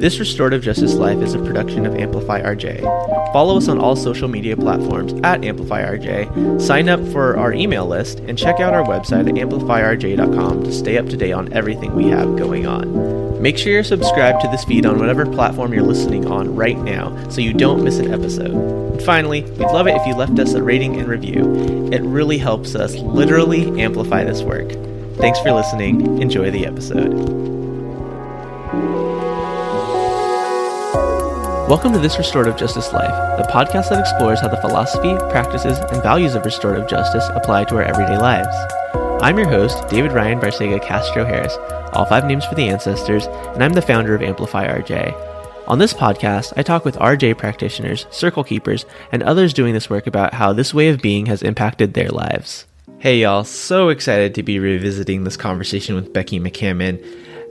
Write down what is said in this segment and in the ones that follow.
This Restorative Justice Life is a production of Amplify RJ. Follow us on all social media platforms at Amplify RJ, sign up for our email list, and check out our website at amplifyrj.com to stay up to date on everything we have going on. Make sure you're subscribed to this feed on whatever platform you're listening on right now so you don't miss an episode. And finally, we'd love it if you left us a rating and review. It really helps us literally amplify this work. Thanks for listening. Enjoy the episode. Welcome to This Restorative Justice Life, the podcast that explores how the philosophy, practices, and values of restorative justice apply to our everyday lives. I'm your host, David Ryan Barcega Castro Harris, all five names for the ancestors, and I'm the founder of Amplify RJ. On this podcast, I talk with RJ practitioners, circle keepers, and others doing this work about how this way of being has impacted their lives. Hey y'all, so excited to be revisiting this conversation with Becky McCammon.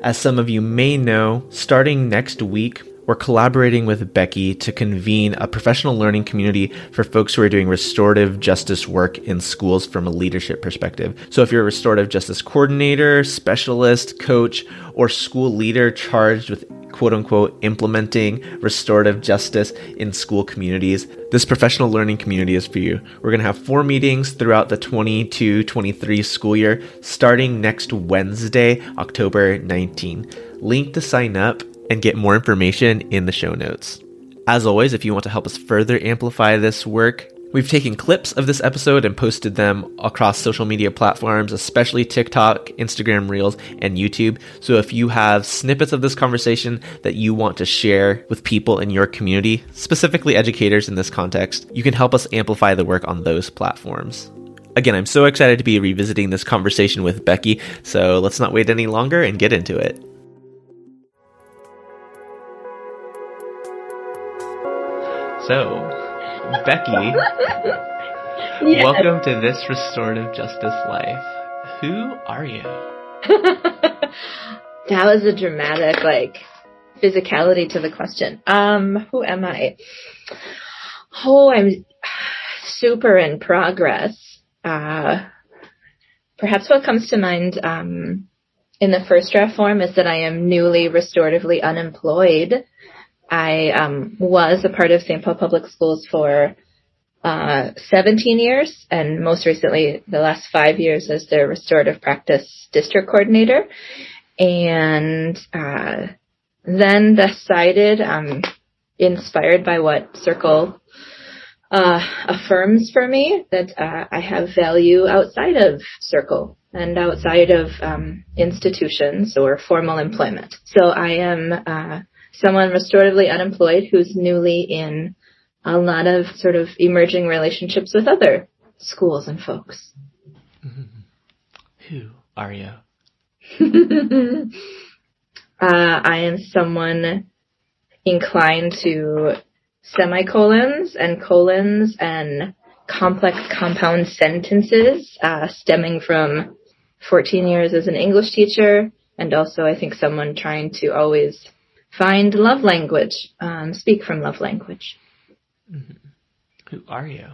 As some of you may know, starting next week, we're collaborating with Becky to convene a professional learning community for folks who are doing restorative justice work in schools from a leadership perspective. So if you're a restorative justice coordinator, specialist, coach, or school leader charged with quote unquote implementing restorative justice in school communities, this professional learning community is for you. We're going to have four meetings throughout the 22 23 school year starting next Wednesday, October 19. Link to sign up and get more information in the show notes. As always, if you want to help us further amplify this work, We've taken clips of this episode and posted them across social media platforms, especially TikTok, Instagram Reels, and YouTube. So if you have snippets of this conversation that you want to share with people in your community, specifically educators in this context, you can help us amplify the work on those platforms. Again, I'm so excited to be revisiting this conversation with Becky, so let's not wait any longer and get into it. So, Becky, Yes. welcome to this restorative justice life. Who are you? that was a dramatic, like, physicality to the question. Um, who am I? Oh, I'm super in progress. Uh, perhaps what comes to mind, um, in the first draft form is that I am newly restoratively unemployed. I, um, was a part of St. Paul Public Schools for uh, 17 years, and most recently, the last five years as their restorative practice district coordinator. And uh, then decided, um, inspired by what Circle uh, affirms for me, that uh, I have value outside of Circle and outside of um, institutions or formal employment. So I am uh, someone restoratively unemployed who's newly in a lot of sort of emerging relationships with other schools and folks. Who are you? uh, I am someone inclined to semicolons and colons and complex compound sentences, uh, stemming from 14 years as an English teacher, and also I think someone trying to always find love language, um, speak from love language. Who are you?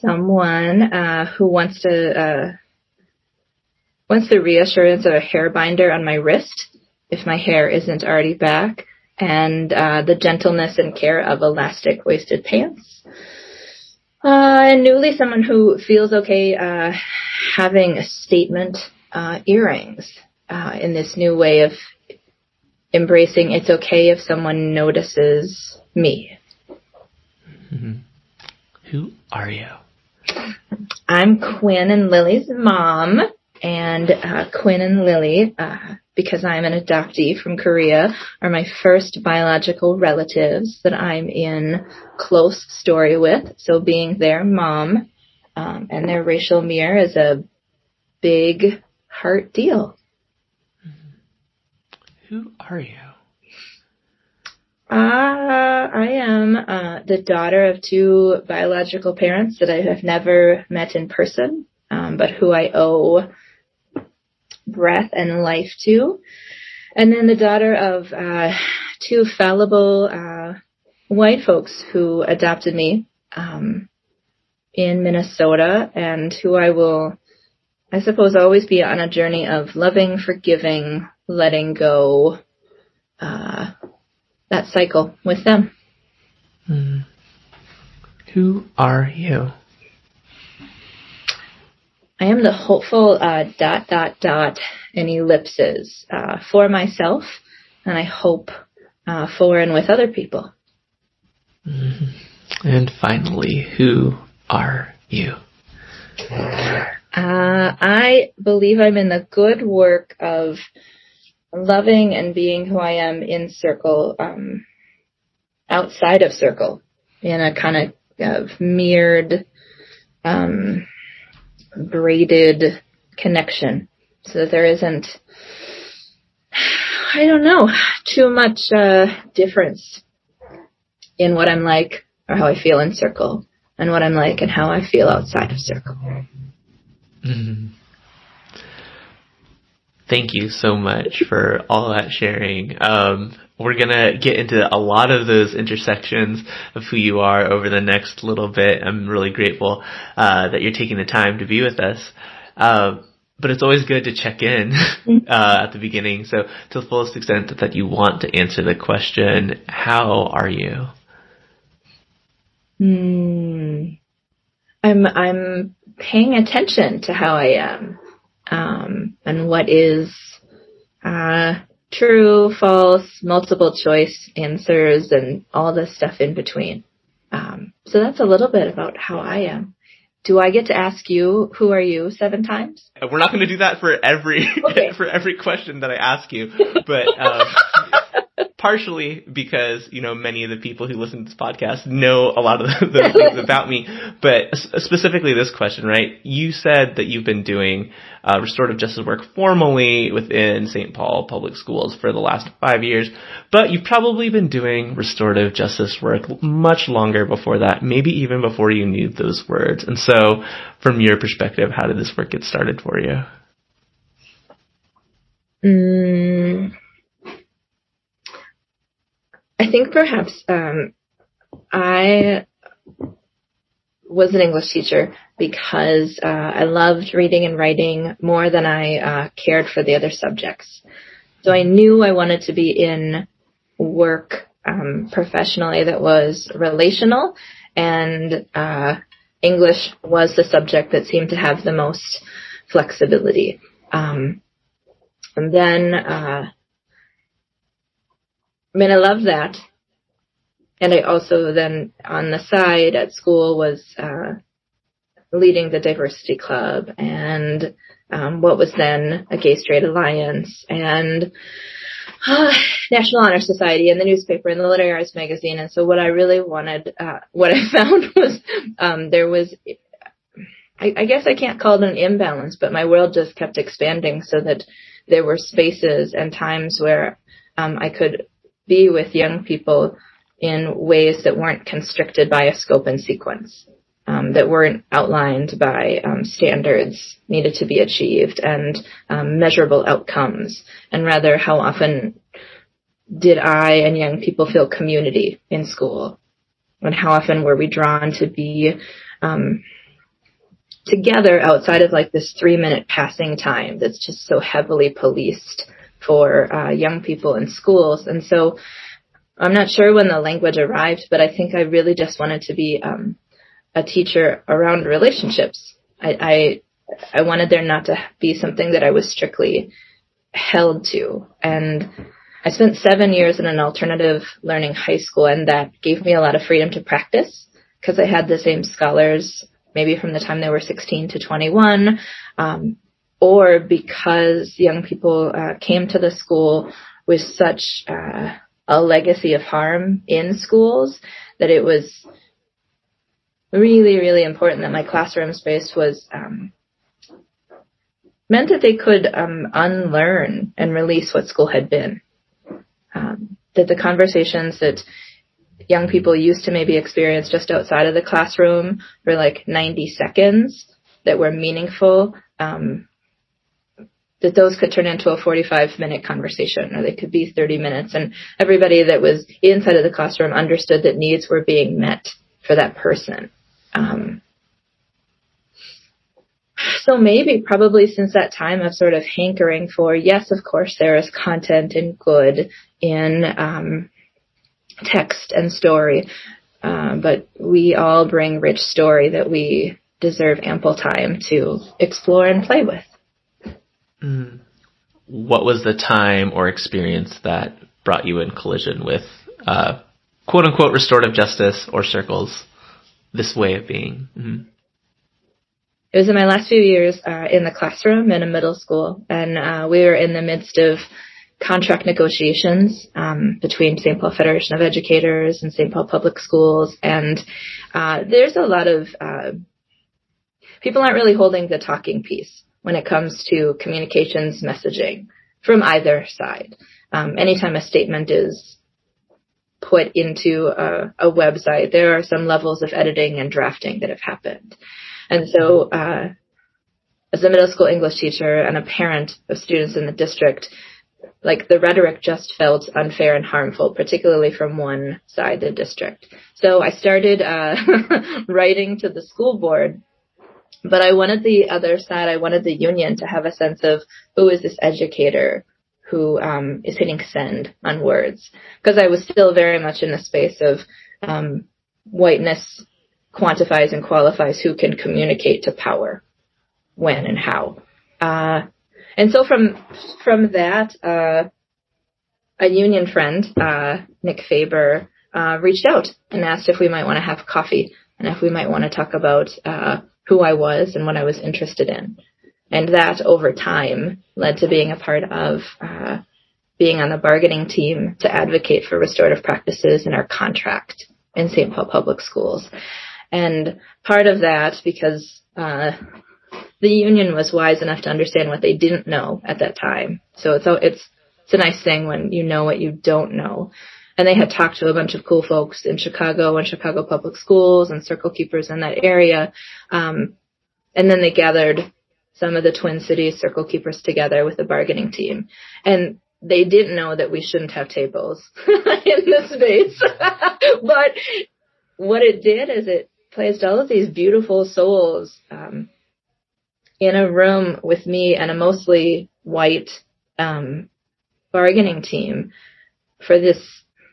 someone uh, who wants to uh, wants the reassurance of a hair binder on my wrist if my hair isn't already back, and uh, the gentleness and care of elastic waisted pants. Uh, and newly, someone who feels okay uh, having a statement uh, earrings in this new way of embracing. It's okay if someone notices me. Mm-hmm. Who are you? I'm Quinn and Lily's mom, and uh, Quinn and Lily, uh, because I'm an adoptee from Korea, are my first biological relatives that I'm in close story with. So being their mom um, and their racial mirror is a big heart deal. Who are you? Uh, I am uh, the daughter of two biological parents that I have never met in person, um, but who I owe breath and life to. And then the daughter of uh, two fallible uh, white folks who adopted me um, in Minnesota and who I will I suppose always be on a journey of loving, forgiving, letting go, uh, that cycle with them. Mm. Who are you? I am the hopeful uh, dot dot dot and ellipses uh, for myself, and I hope uh, for and with other people. Mm-hmm. And finally, who are you? Uh, I believe I'm in the good work of loving and being who I am in circle, um, outside of circle, in a kind of, of mirrored, um, braided connection so that there isn't, I don't know, too much uh, difference in what I'm like or how I feel in circle and what I'm like and how I feel outside of circle. Mm-hmm. Thank you so much for all that sharing. Um, we're gonna get into a lot of those intersections of who you are over the next little bit. I'm really grateful uh, that you're taking the time to be with us. Uh, but it's always good to check in uh, at the beginning. So, to the fullest extent that you want to answer the question, how are you? Hmm. I'm I'm paying attention to how I am, um, and what is uh, true, false, multiple choice answers, and all the stuff in between. Um, so that's a little bit about how I am. Do I get to ask you who are you seven times? We're not going to do that for every okay. for every question that I ask you, but um, partially because, you know, many of the people who listen to this podcast know a lot of those things about me. But specifically this question, right? You said that you've been doing uh, restorative justice work formally within St. Paul Public Schools for the last five years, but you've probably been doing restorative justice work much longer before that, maybe even before you knew those words. And so, from your perspective, how did this work get started for you? Mm I think perhaps um, I was an English teacher because uh, I loved reading and writing more than I uh, cared for the other subjects. So I knew I wanted to be in work um, professionally that was relational, and uh, English was the subject that seemed to have the most flexibility. Um, and then uh, I mean, I love that. And I also then on the side at school was uh, leading the diversity club and um, what was then a Gay Straight Alliance and uh, National Honor Society and the newspaper and the Literary Arts magazine. And so what I really wanted, uh, what I found was um, there was I, I, guess I can't call it an imbalance, but my world just kept expanding so that there were spaces and times where um, I could be with young people in ways that weren't constricted by a scope and sequence, um, that weren't outlined by um, standards needed to be achieved and um, measurable outcomes, and rather how often did I and young people feel community in school, and how often were we drawn to be um, together outside of like this three minute passing time that's just so heavily policed for uh, young people in schools. And so I'm not sure when the language arrived, but I think I really just wanted to be um, a teacher around relationships. I, I I wanted there not to be something that I was strictly held to. And I spent seven years in an alternative learning high school, and that gave me a lot of freedom to practice because I had the same scholars maybe from the time they were 16 to 21. Um, or because young people uh, came to the school with such uh, a legacy of harm in schools that it was really, really important that my classroom space was um, meant that they could um, unlearn and release what school had been. Um, that the conversations that young people used to maybe experience just outside of the classroom were like 90 seconds that were meaningful um, that those could turn into a 45 minute conversation or they could be 30 minutes and everybody that was inside of the classroom understood that needs were being met for that person. Um, so maybe probably since that time of sort of hankering for yes of course there is content and good in um, text and story uh, but we all bring rich story that we deserve ample time to explore and play with mm. what was the time or experience that brought you in collision with uh, quote unquote restorative justice or circles this way of being mm-hmm. It was in my last few years uh, in the classroom in a middle school, and uh, we were in the midst of contract negotiations um, between St. Paul Federation of Educators and St. Paul Public Schools, and uh, there's a lot of uh, people aren't really holding the talking piece when it comes to communications messaging from either side. Um, anytime a statement is put into a, a, website, there are some levels of editing and drafting that have happened. And so, uh, as a middle school English teacher and a parent of students in the district, like the rhetoric just felt unfair and harmful, particularly from one side, of the district. So I started uh, writing to the school board, but I wanted the other side, I wanted the union to have a sense of who is this educator who um, is hitting send on words, because I was still very much in the space of um, whiteness quantifies and qualifies who can communicate to power, when and how. Uh, and so from from that, uh, a union friend, uh, Nick Faber, uh, reached out and asked if we might want to have coffee and if we might want to talk about uh, who I was and what I was interested in. And that over time led to being a part of uh, being on the bargaining team to advocate for restorative practices in our contract in St. Paul Public Schools. And part of that, because uh, the union was wise enough to understand what they didn't know at that time. So it's it's it's a nice thing when you know what you don't know. And they had talked to a bunch of cool folks in Chicago and Chicago public schools and circle keepers in that area. Um, and then they gathered some of the Twin Cities circle keepers together with a bargaining team. And they didn't know that we shouldn't have tables in this space. but what it did is it placed all of these beautiful souls um, in a room with me and a mostly white um, bargaining team for this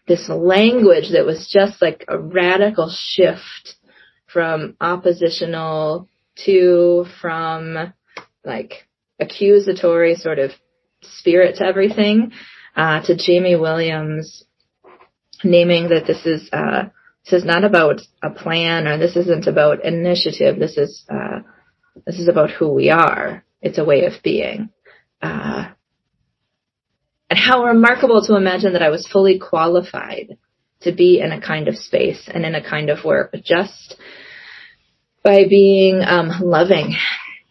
this language that was just like a radical shift from oppositional to from like accusatory sort of spirit to everything uh, to Jamie Williams naming that this is uh, this is not about a plan or this isn't about initiative. This is, uh, this is about who we are. It's a way of being. Uh, and how remarkable to imagine that I was fully qualified to be in a kind of space and in a kind of work just by being um, loving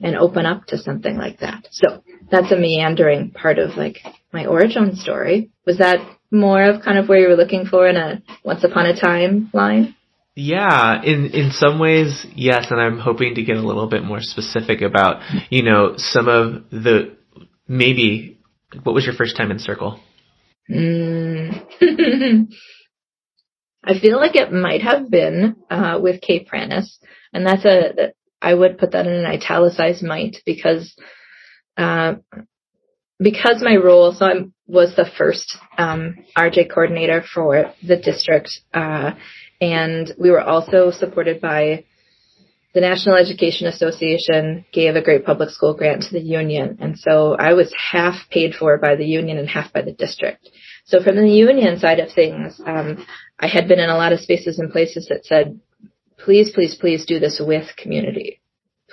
and open up to something like that. So that's a meandering part of like my origin story. Was that more of kind of where you were looking for in a once upon a time line? Yeah, in in some ways, yes, and I'm hoping to get a little bit more specific about, you know, some of the maybe what was your first time in circle? Mm. I feel like it might have been uh, with Kay Pranis, and that's a I would put that in an italicized might because uh, because my role, so I was the first um, RJ coordinator for the district, uh, and we were also supported by the National Education Association gave a great public school grant to the union, and so I was half paid for by the union and half by the district. So from the union side of things, um, I had been in a lot of spaces and places that said, please, please, please do this with community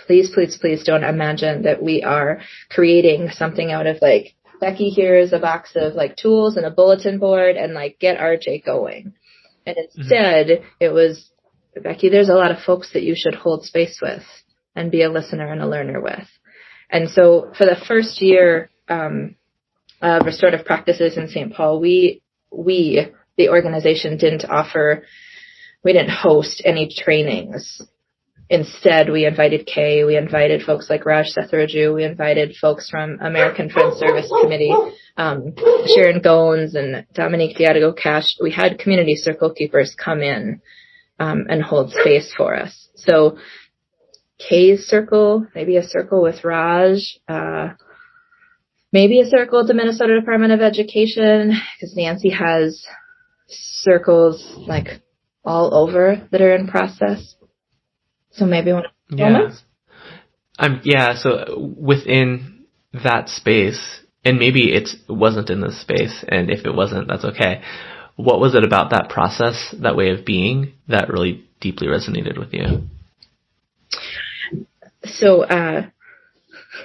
please, please, please don't imagine that we are creating something out of like, Becky, here is a box of like tools and a bulletin board and like get RJ going. And mm-hmm. instead mm-hmm. it was, Becky, there's a lot of folks that you should hold space with and be a listener and a learner with. And so for the first year, um, of restorative practices in St. Paul, we, we, the organization didn't offer, we didn't host any trainings instead, we invited Kay, we invited folks like Raj Sethuraju, we invited folks from American Friends Service Committee, um, Sharon Goins and Dominique Diadago Cash. We had community circle keepers come in um, and hold space for us. So Kay's circle, maybe a circle with Raj, uh, maybe a circle at the Minnesota Department of Education, because Nancy has circles like all over that are in process. So maybe one yeah. Um, yeah, so within that space, and maybe it wasn't in this space, and if it wasn't, that's okay. What was it about that process, that way of being, that really deeply resonated with you? So, uh,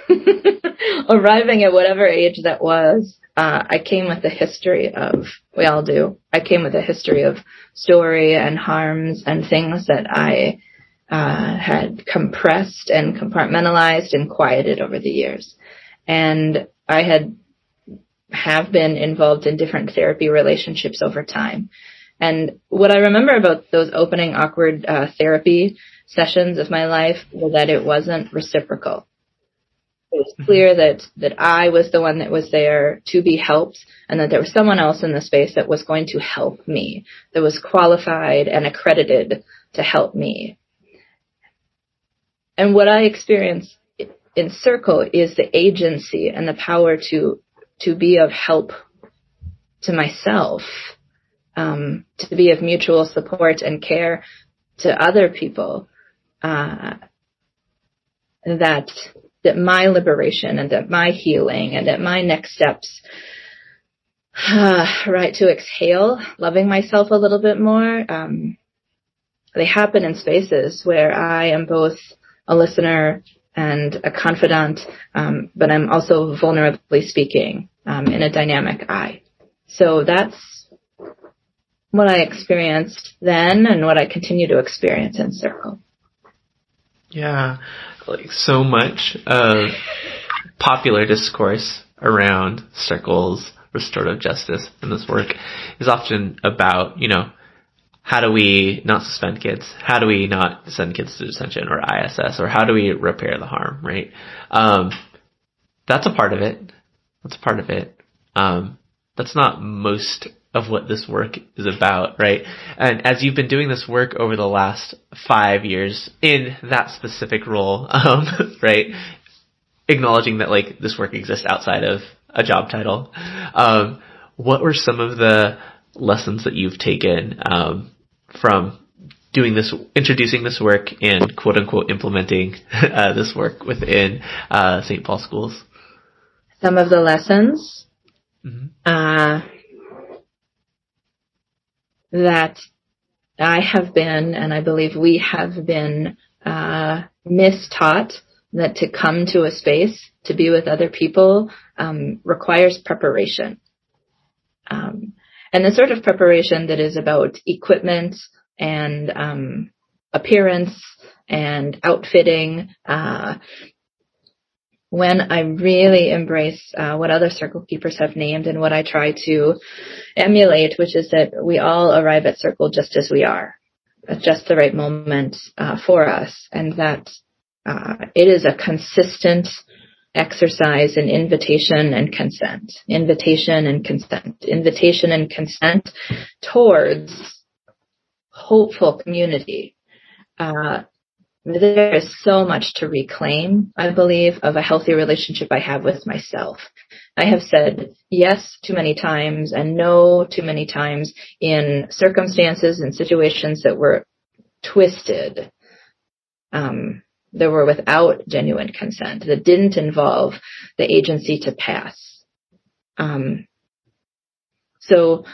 arriving at whatever age that was, uh, I came with a history of, we all do, I came with a history of story and harms and things that I uh, had compressed and compartmentalized and quieted over the years. And I had have been involved in different therapy relationships over time. And what I remember about those opening awkward uh, therapy sessions of my life was that it wasn't reciprocal. It was clear that, that I was the one that was there to be helped and that there was someone else in the space that was going to help me, that was qualified and accredited to help me. And what I experience in Circle is the agency and the power to to be of help to myself, um, to be of mutual support and care to other people. Uh, that that my liberation and that my healing and that my next steps, uh, right, to exhale, loving myself a little bit more. Um, they happen in spaces where I am both a listener and a confidant, um, but I'm also vulnerably speaking um, in a dynamic I. So that's what I experienced then and what I continue to experience in Circle. Yeah, like so much of popular discourse around circles, restorative justice, and this work is often about, you know, how do we not suspend kids? How do we not send kids to detention or ISS? Or how do we repair the harm, right? Um, that's a part of it. That's a part of it. Um, that's not most of what this work is about, right? And as you've been doing this work over the last five years in that specific role, um, right? Acknowledging that like this work exists outside of a job title, um, what were some of the lessons that you've taken um, from doing this, introducing this work and quote unquote implementing uh, this work within uh, St. Paul schools? Some of the lessons mm-hmm. uh, that I have been, and I believe we have been uh, mistaught that to come to a space to be with other people um, requires preparation. Um, and the sort of preparation that is about equipment and um, appearance and outfitting. Uh, when I really embrace uh, what other circle keepers have named and what I try to emulate, which is that we all arrive at circle just as we are, at just the right moment uh, for us, and that uh, it is a consistent exercise in invitation and consent, invitation and consent, invitation and consent towards hopeful community. Uh, there is so much to reclaim, I believe, of a healthy relationship I have with myself. I have said yes too many times and no too many times in circumstances and situations that were twisted. Um, that were without genuine consent, that didn't involve the agency to pass. Um, so,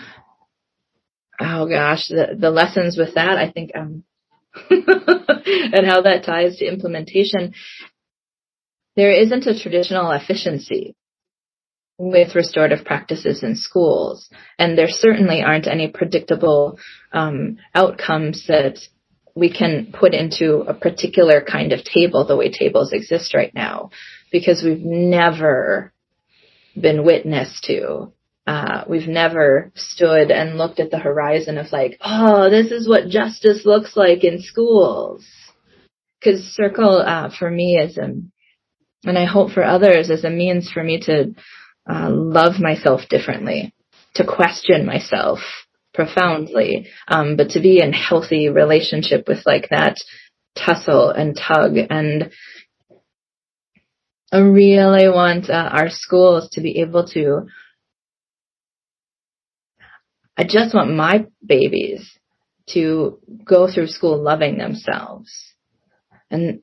oh gosh, the, the lessons with that, I think, um, and how that ties to implementation. There isn't a traditional efficiency with restorative practices in schools, and there certainly aren't any predictable um, outcomes that we can put into a particular kind of table the way tables exist right now because we've never been witness to. Uh, we've never stood and looked at the horizon of like, oh, this is what justice looks like in schools. Cause circle, uh, for me is a, and I hope for others is a means for me to, uh, love myself differently, to question myself, profoundly. Um, but to be in healthy relationship with like that tussle and tug and I really want uh, our schools to be able to I just want my babies to go through school loving themselves. And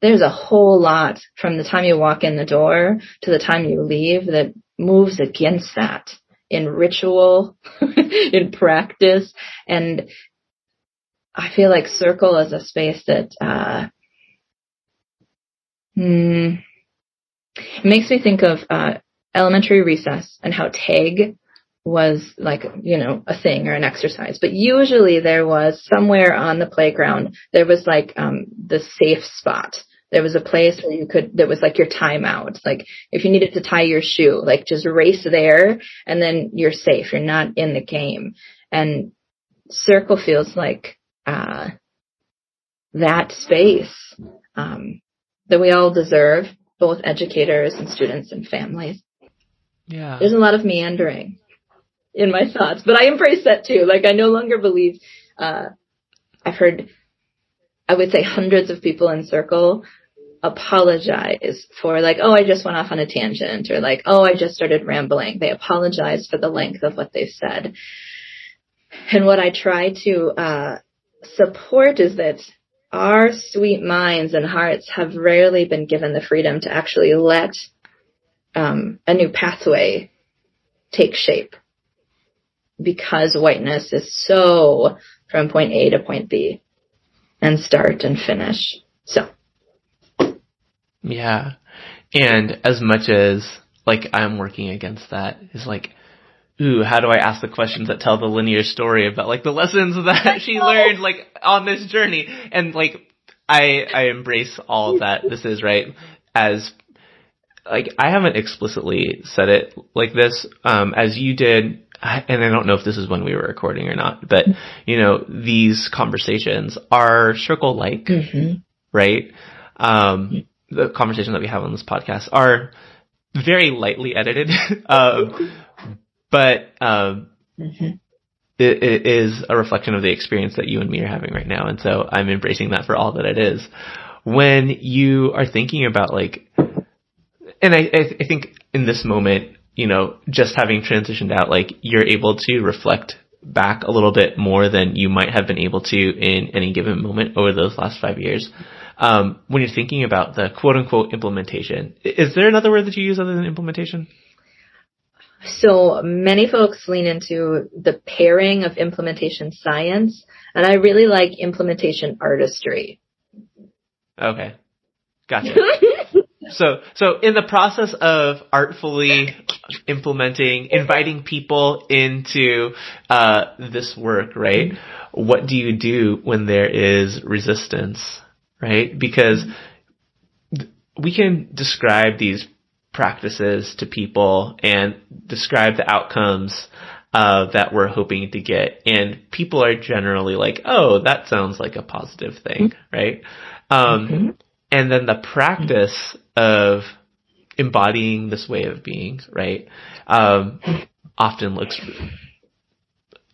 there's a whole lot from the time you walk in the door to the time you leave that moves against that in ritual, in practice. And I feel like circle is a space that, uh, hmm, makes me think of, uh, elementary recess and how tag was like, you know, a thing or an exercise. But usually there was somewhere on the playground, there was like, um, the safe spot. There was a place where you could, that was like your timeout. Like if you needed to tie your shoe, like just race there and then you're safe. You're not in the game. And circle feels like, uh, that space, um, that we all deserve, both educators and students and families. Yeah. There's a lot of meandering in my thoughts, but I embrace that too. Like I no longer believe, uh, I've heard, I would say hundreds of people in circle apologize for like, oh, I just went off on a tangent or like, oh, I just started rambling. They apologize for the length of what they've said. And what I try to, uh, support is that our sweet minds and hearts have rarely been given the freedom to actually let um, a new pathway take shape because whiteness is so from point A to point B and start and finish. So. Yeah. And as much as like I'm working against that is like, ooh, how do I ask the questions that tell the linear story about like the lessons that she learned like on this journey? And like, I, I embrace all that. This is right as like I haven't explicitly said it like this, um, as you did and I don't know if this is when we were recording or not, but you know, these conversations are circle like, mm-hmm. right? Um, the conversations that we have on this podcast are very lightly edited, um, but um, mm-hmm. it, it is a reflection of the experience that you and me are having right now, and so I'm embracing that for all that it is. When you are thinking about like, and I, I think in this moment you know, just having transitioned out, like you're able to reflect back a little bit more than you might have been able to in any given moment over those last five years. Um, when you're thinking about the quote unquote implementation, is there another word that you use other than implementation? So many folks lean into the pairing of implementation science, and I really like implementation artistry. Okay. Gotcha. so, so in the process of artfully implementing, inviting people into uh, this work, right? What do you do when there is resistance, right? Because we can describe these practices to people and describe the outcomes uh, that we're hoping to get, and people are generally like, "Oh, that sounds like a positive thing," right? Um, mm-hmm. And then the practice of embodying this way of being, right, um, often looks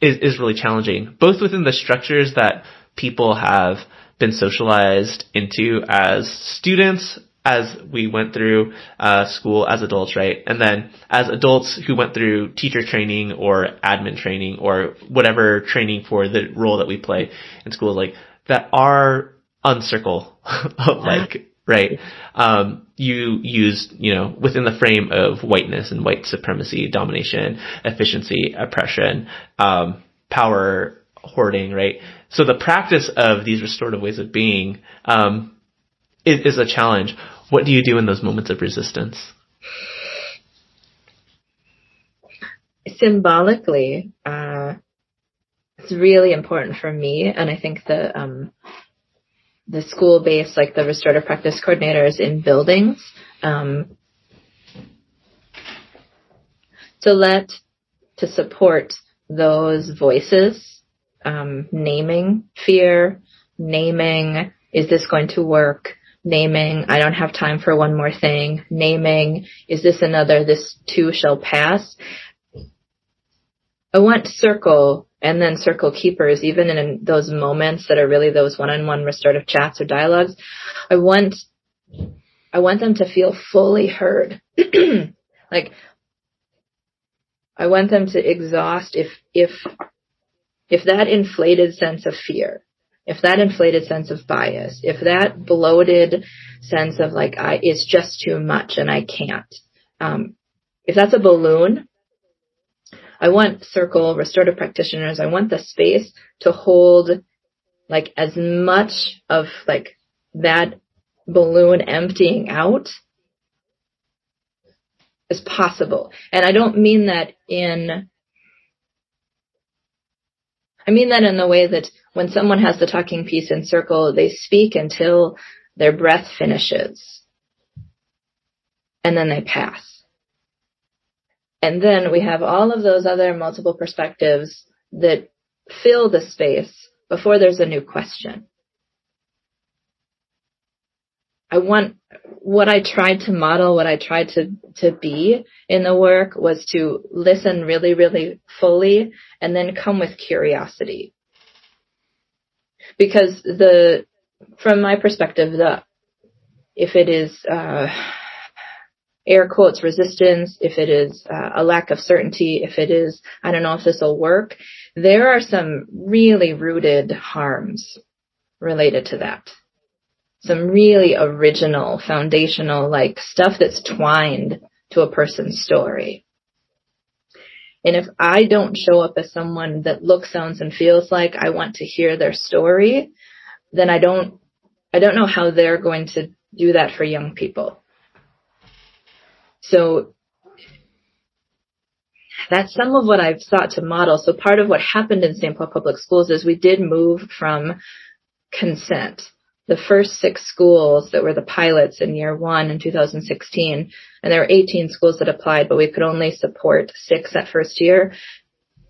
is is really challenging, both within the structures that people have been socialized into as students as we went through uh, school as adults, right? And then as adults who went through teacher training or admin training or whatever training for the role that we play in school, like that are uncircle of like right? Um, you use, you know, within the frame of whiteness and white supremacy, domination, efficiency, oppression, um, power hoarding, right? So the practice of these restorative ways of being um, is, is a challenge. What do you do in those moments of resistance? Symbolically, uh, it's really important for me, and I think the um, the school based, like the restorative practice coordinators in buildings. Um, to let, to support those voices, um, naming fear, naming, is this going to work? Naming, I don't have time for one more thing. Naming, is this another, this too shall pass? I want circle and then circle keepers, even in those moments that are really those one-on-one restorative chats or dialogues, I want, I want them to feel fully heard. like, I want them to exhaust if, if, if that inflated sense of fear, if that inflated sense of bias, if that bloated sense of like, I, it's just too much and I can't, um, if that's a balloon, I want circle restorative practitioners. I want the space to hold like as much of like that balloon emptying out as possible. And I don't mean that in, I mean that in the way that when someone has the talking piece in circle, they speak until their breath finishes. And then they pass. And then we have all of those other multiple perspectives that fill the space before there's a new question. I want what I tried to model, what I tried to, to be in the work was to listen really, really fully and then come with curiosity. Because the, from my perspective, the, if it is, uh, air quotes resistance, if it is uh, a lack of certainty, if it is, I don't know if this will work, there are some really rooted harms related to that. Some really original, foundational, like stuff that's twined to a person's story. And if I don't show up as someone that looks, sounds, and feels like I want to hear their story, then I don't, I don't know how they're going to do that for young people. So that's some of what I've sought to model. So part of what happened in St. Paul Public Schools is we did move from consent. The first six schools that were the pilots in year one in 2016, and there were 18 schools that applied, but we could only support six that first year.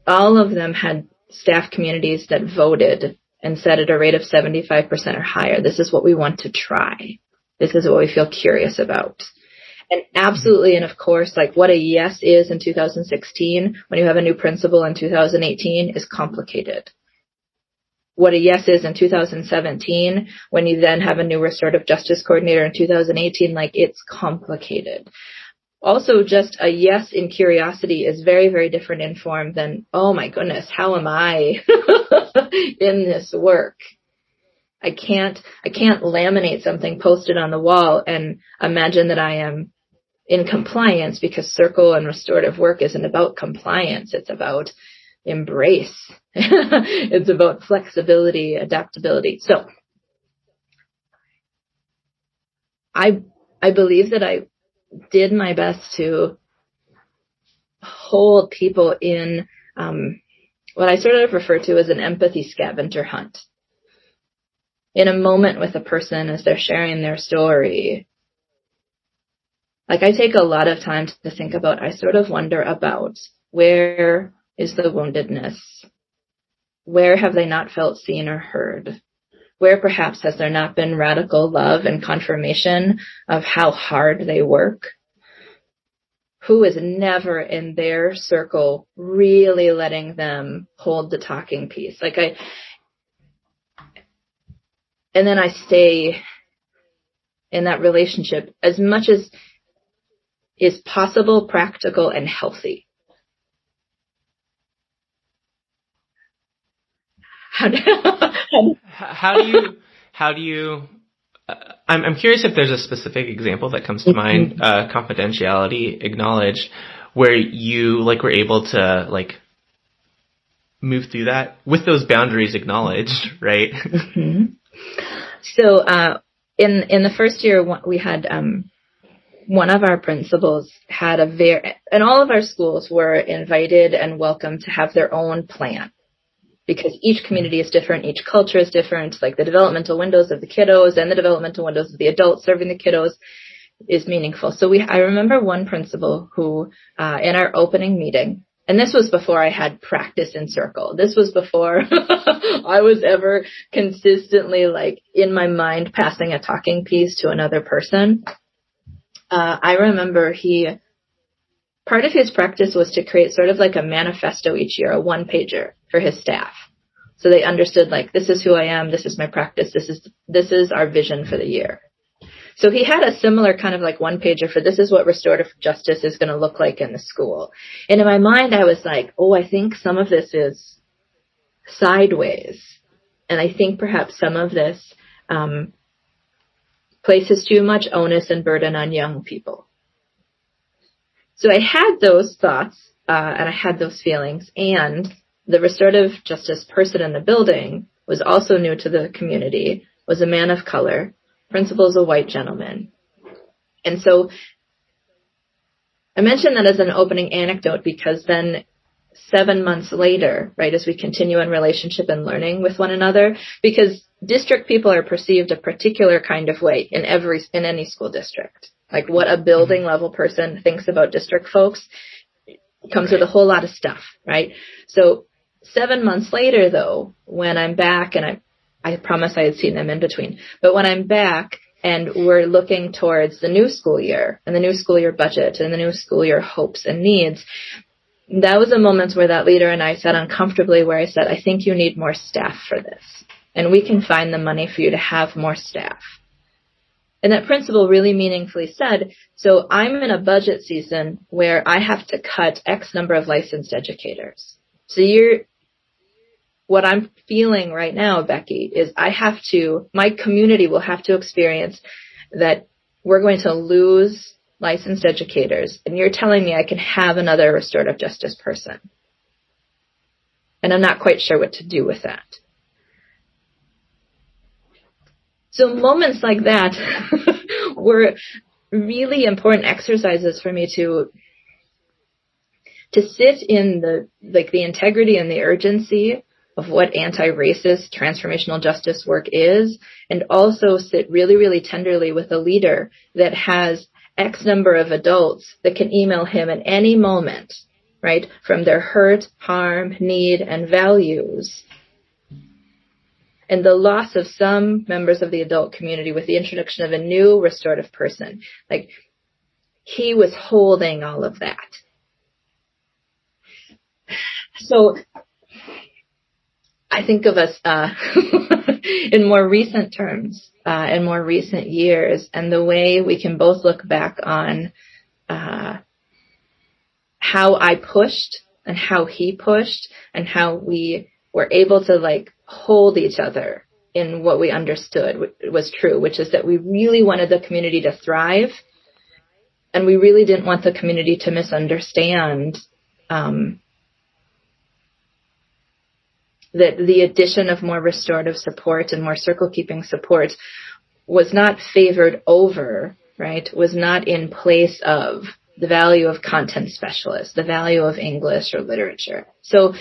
All of them had staff communities that voted and said at a rate of 75% or higher, this is what we want to try. This is what we feel curious about. And absolutely, and of course, like what a yes is in 2016 when you have a new principal in 2018 is complicated. What a yes is in 2017 when you then have a new restorative justice coordinator in 2018, like it's complicated. Also, just a yes in curiosity is very, very different in form than, oh my goodness, how am I in this work? I can't, I can't laminate something posted on the wall and imagine that I am in compliance because circle and restorative work isn't about compliance. It's about embrace. it's about flexibility, adaptability. So I, I believe that I did my best to hold people in, um, what I sort of refer to as an empathy scavenger hunt. In a moment with a person as they're sharing their story, like I take a lot of time to think about, I sort of wonder about where is the woundedness? Where have they not felt seen or heard? Where perhaps has there not been radical love and confirmation of how hard they work? Who is never in their circle really letting them hold the talking piece? Like I, and then I stay in that relationship as much as is possible, practical, and healthy. How do, how do you, how do you, uh, I'm, I'm curious if there's a specific example that comes to mind, mm-hmm. uh, confidentiality acknowledged, where you, like, were able to, like, move through that with those boundaries acknowledged, right? Mm-hmm. So, uh, in, in the first year, we had, um, one of our principals had a very, and all of our schools were invited and welcome to have their own plan because each community is different, each culture is different, like the developmental windows of the kiddos and the developmental windows of the adults serving the kiddos is meaningful. So we, I remember one principal who, uh, in our opening meeting, and this was before I had practice in circle. This was before I was ever consistently like in my mind passing a talking piece to another person uh, I remember he part of his practice was to create sort of like a manifesto each year, a one pager for his staff. So they understood like, this is who I am, this is my practice, this is, this is our vision for the year. So he had a similar kind of like one pager for this is what restorative justice is going to look like in the school. And in my mind, I was like, oh, I think some of this is sideways. And I think perhaps some of this um, places too much onus and burden on young people. So I had those thoughts uh, and I had those feelings, and the restorative justice person in the building was also new to the community, was a man of color, principal's a white gentleman. And so I mention that as an opening anecdote because then seven months later, right, as we continue in relationship and learning with one another, because district people are perceived a particular kind of way in every, in any school district. Like what a building mm-hmm. level person thinks about district folks comes right. with a whole lot of stuff, right? So seven months later though, when I'm back and I, I promise I had seen them in between, but when I'm back and we're looking towards the new school year and the new school year budget and the new school year hopes and needs, that was a moment where that leader and I sat uncomfortably where I said, I think you need more staff for this. And we can find the money for you to have more staff. And that principal really meaningfully said, so I'm in a budget season where I have to cut X number of licensed educators. So you're, what I'm feeling right now, Becky, is I have to, my community will have to experience that we're going to lose licensed educators, and you're telling me I can have another restorative justice person. And I'm not quite sure what to do with that. So moments like that were really important exercises for me to to sit in the like the integrity and the urgency of what anti-racist transformational justice work is and also sit really really tenderly with a leader that has X number of adults that can email him at any moment, right, from their hurt, harm, need, and values. And the loss of some members of the adult community with the introduction of a new restorative person. Like, he was holding all of that. So, I think of us uh, in more recent terms uh, in more recent years and the way we can both look back on uh, how I pushed and how he pushed and how we were able to like hold each other in what we understood was true, which is that we really wanted the community to thrive and we really didn't want the community to misunderstand um, that the addition of more restorative support and more circle keeping support was not favored over, right, was not in place of the value of content specialists, the value of English or literature. So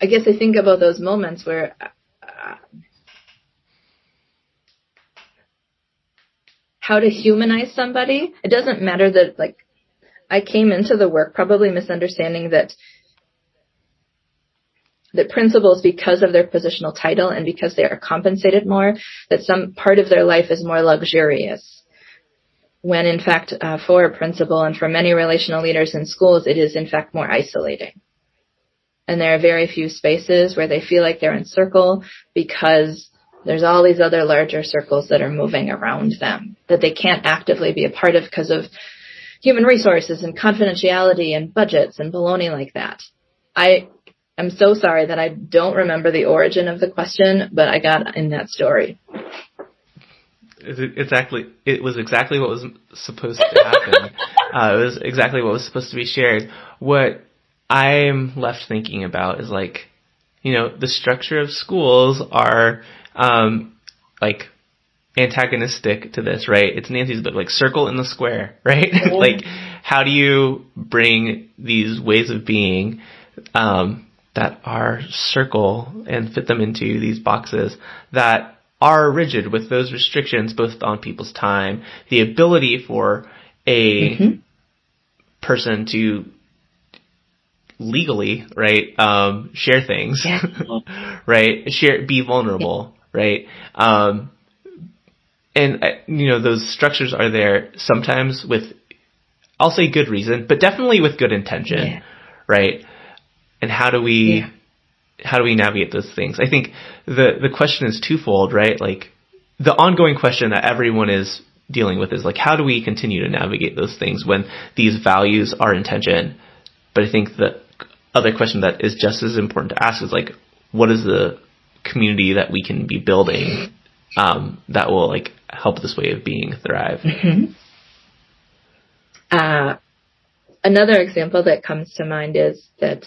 I guess I think about those moments where uh, how to humanize somebody. It doesn't matter that like I came into the work probably misunderstanding that that principals, because of their positional title and because they are compensated more, that some part of their life is more luxurious. When in fact, uh, for a principal and for many relational leaders in schools, it is in fact more isolating. And there are very few spaces where they feel like they're in circle because there's all these other larger circles that are moving around them that they can't actively be a part of because of human resources and confidentiality and budgets and baloney like that. I I'm so sorry that I don't remember the origin of the question, but I got in that story. It's exactly it was exactly what was supposed to happen. uh, it was exactly what was supposed to be shared. What I'm left thinking about is like, you know, the structure of schools are um, like antagonistic to this, right? It's Nancy's book, like circle in the square, right? like, how do you bring these ways of being um, that are circle and fit them into these boxes that are rigid with those restrictions both on people's time, the ability for a mm-hmm. person to legally, right, um, share things, yeah. right, share, be vulnerable, yeah. right, um, and uh, you know those structures are there sometimes with I'll say good reason, but definitely with good intention, Yeah. right? And how do we Yeah. how do we navigate those things? I think the the question is twofold, right? Like the ongoing question that everyone is dealing with is like how do we continue to navigate those things when these values are intention? But I think the other question that is just as important to ask is like what is the community that we can be building um, that will like help this way of being thrive? Uh, another example that comes to mind is that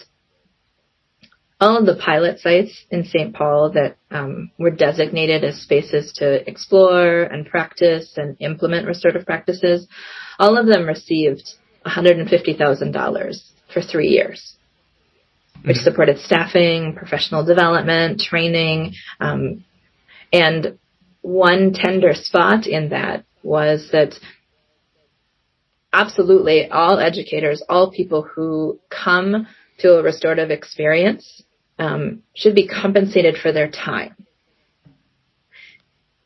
all of the pilot sites in St. Paul that um, were designated as spaces to explore and practice and implement restorative practices, all of them received $150,000 for three years, which supported staffing, professional development, training, um, and one tender spot in that was that absolutely all educators, all people who come to a restorative experience um, should be compensated for their time.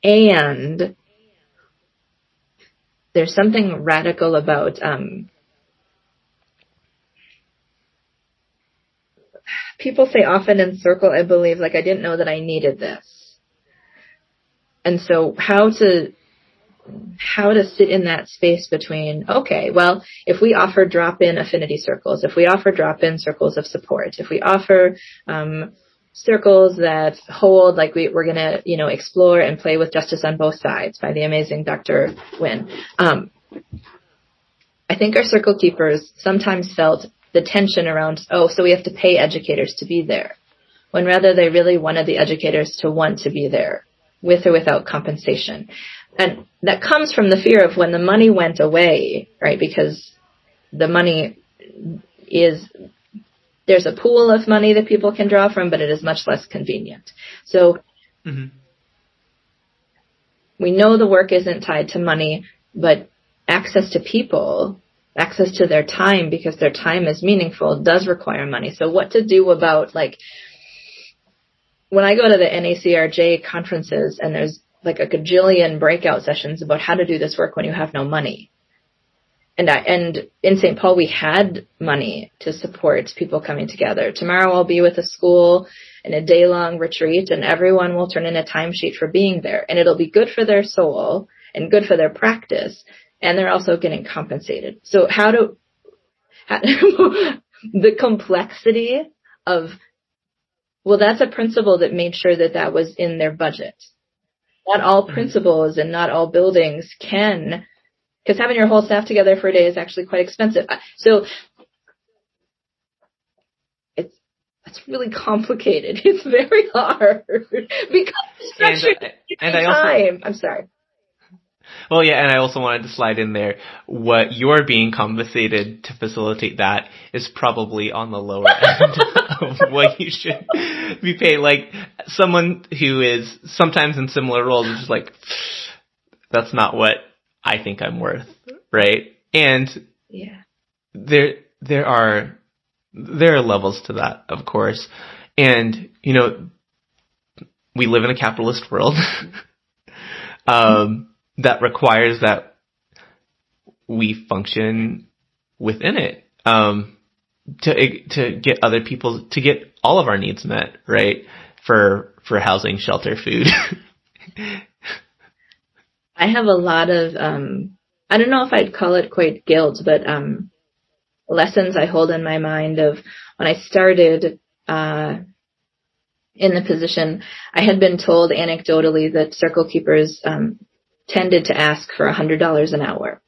And there's something radical about um, people say often in circle, I believe, like I didn't know that I needed this. And so how to how to sit in that space between, okay, well, if we offer drop-in affinity circles, if we offer drop-in circles of support, if we offer um, circles that hold, like we, we're going to, you know, explore and play with justice on both sides by the amazing Dr. Winn. Um, I think our circle keepers sometimes felt the tension around, oh, so we have to pay educators to be there, when rather they really wanted the educators to want to be there with or without compensation. And that comes from the fear of when the money went away, right? Because the money is, there's a pool of money that people can draw from, but it is much less convenient. So Mhm. we know the work isn't tied to money, but access to people, access to their time because their time is meaningful does require money. So what to do about like, when I go to the NACRJ conferences and there's like a gajillion breakout sessions about how to do this work when you have no money. And I, and in St. Paul we had money to support people coming together. Tomorrow I'll be with a school in a day long retreat and everyone will turn in a timesheet for being there and it'll be good for their soul and good for their practice and they're also getting compensated. So how do, how, the complexity of, well, that's a principle that made sure that that was in their budget. Not all mm. principals and not all buildings can, because having your whole staff together for a day is actually quite expensive. So it's it's really complicated. It's very hard because And, structure uh, and I also time. I'm sorry. Well, yeah, and I also wanted to slide in there what you're being compensated to facilitate that is probably on the lower end of what you should be paid. Like someone who is sometimes in similar roles is just like, that's not what I think I'm worth, right? And Yeah. there there are there are levels to that, of course. And you know, we live in a capitalist world um, that requires that we function within it um, to to get other people to get all of our needs met, right? For for housing, shelter, food. I have a lot of um I don't know if I'd call it quite guilt, but um lessons I hold in my mind of when I started uh in the position, I had been told anecdotally that circle keepers um tended to ask for a hundred dollars an hour.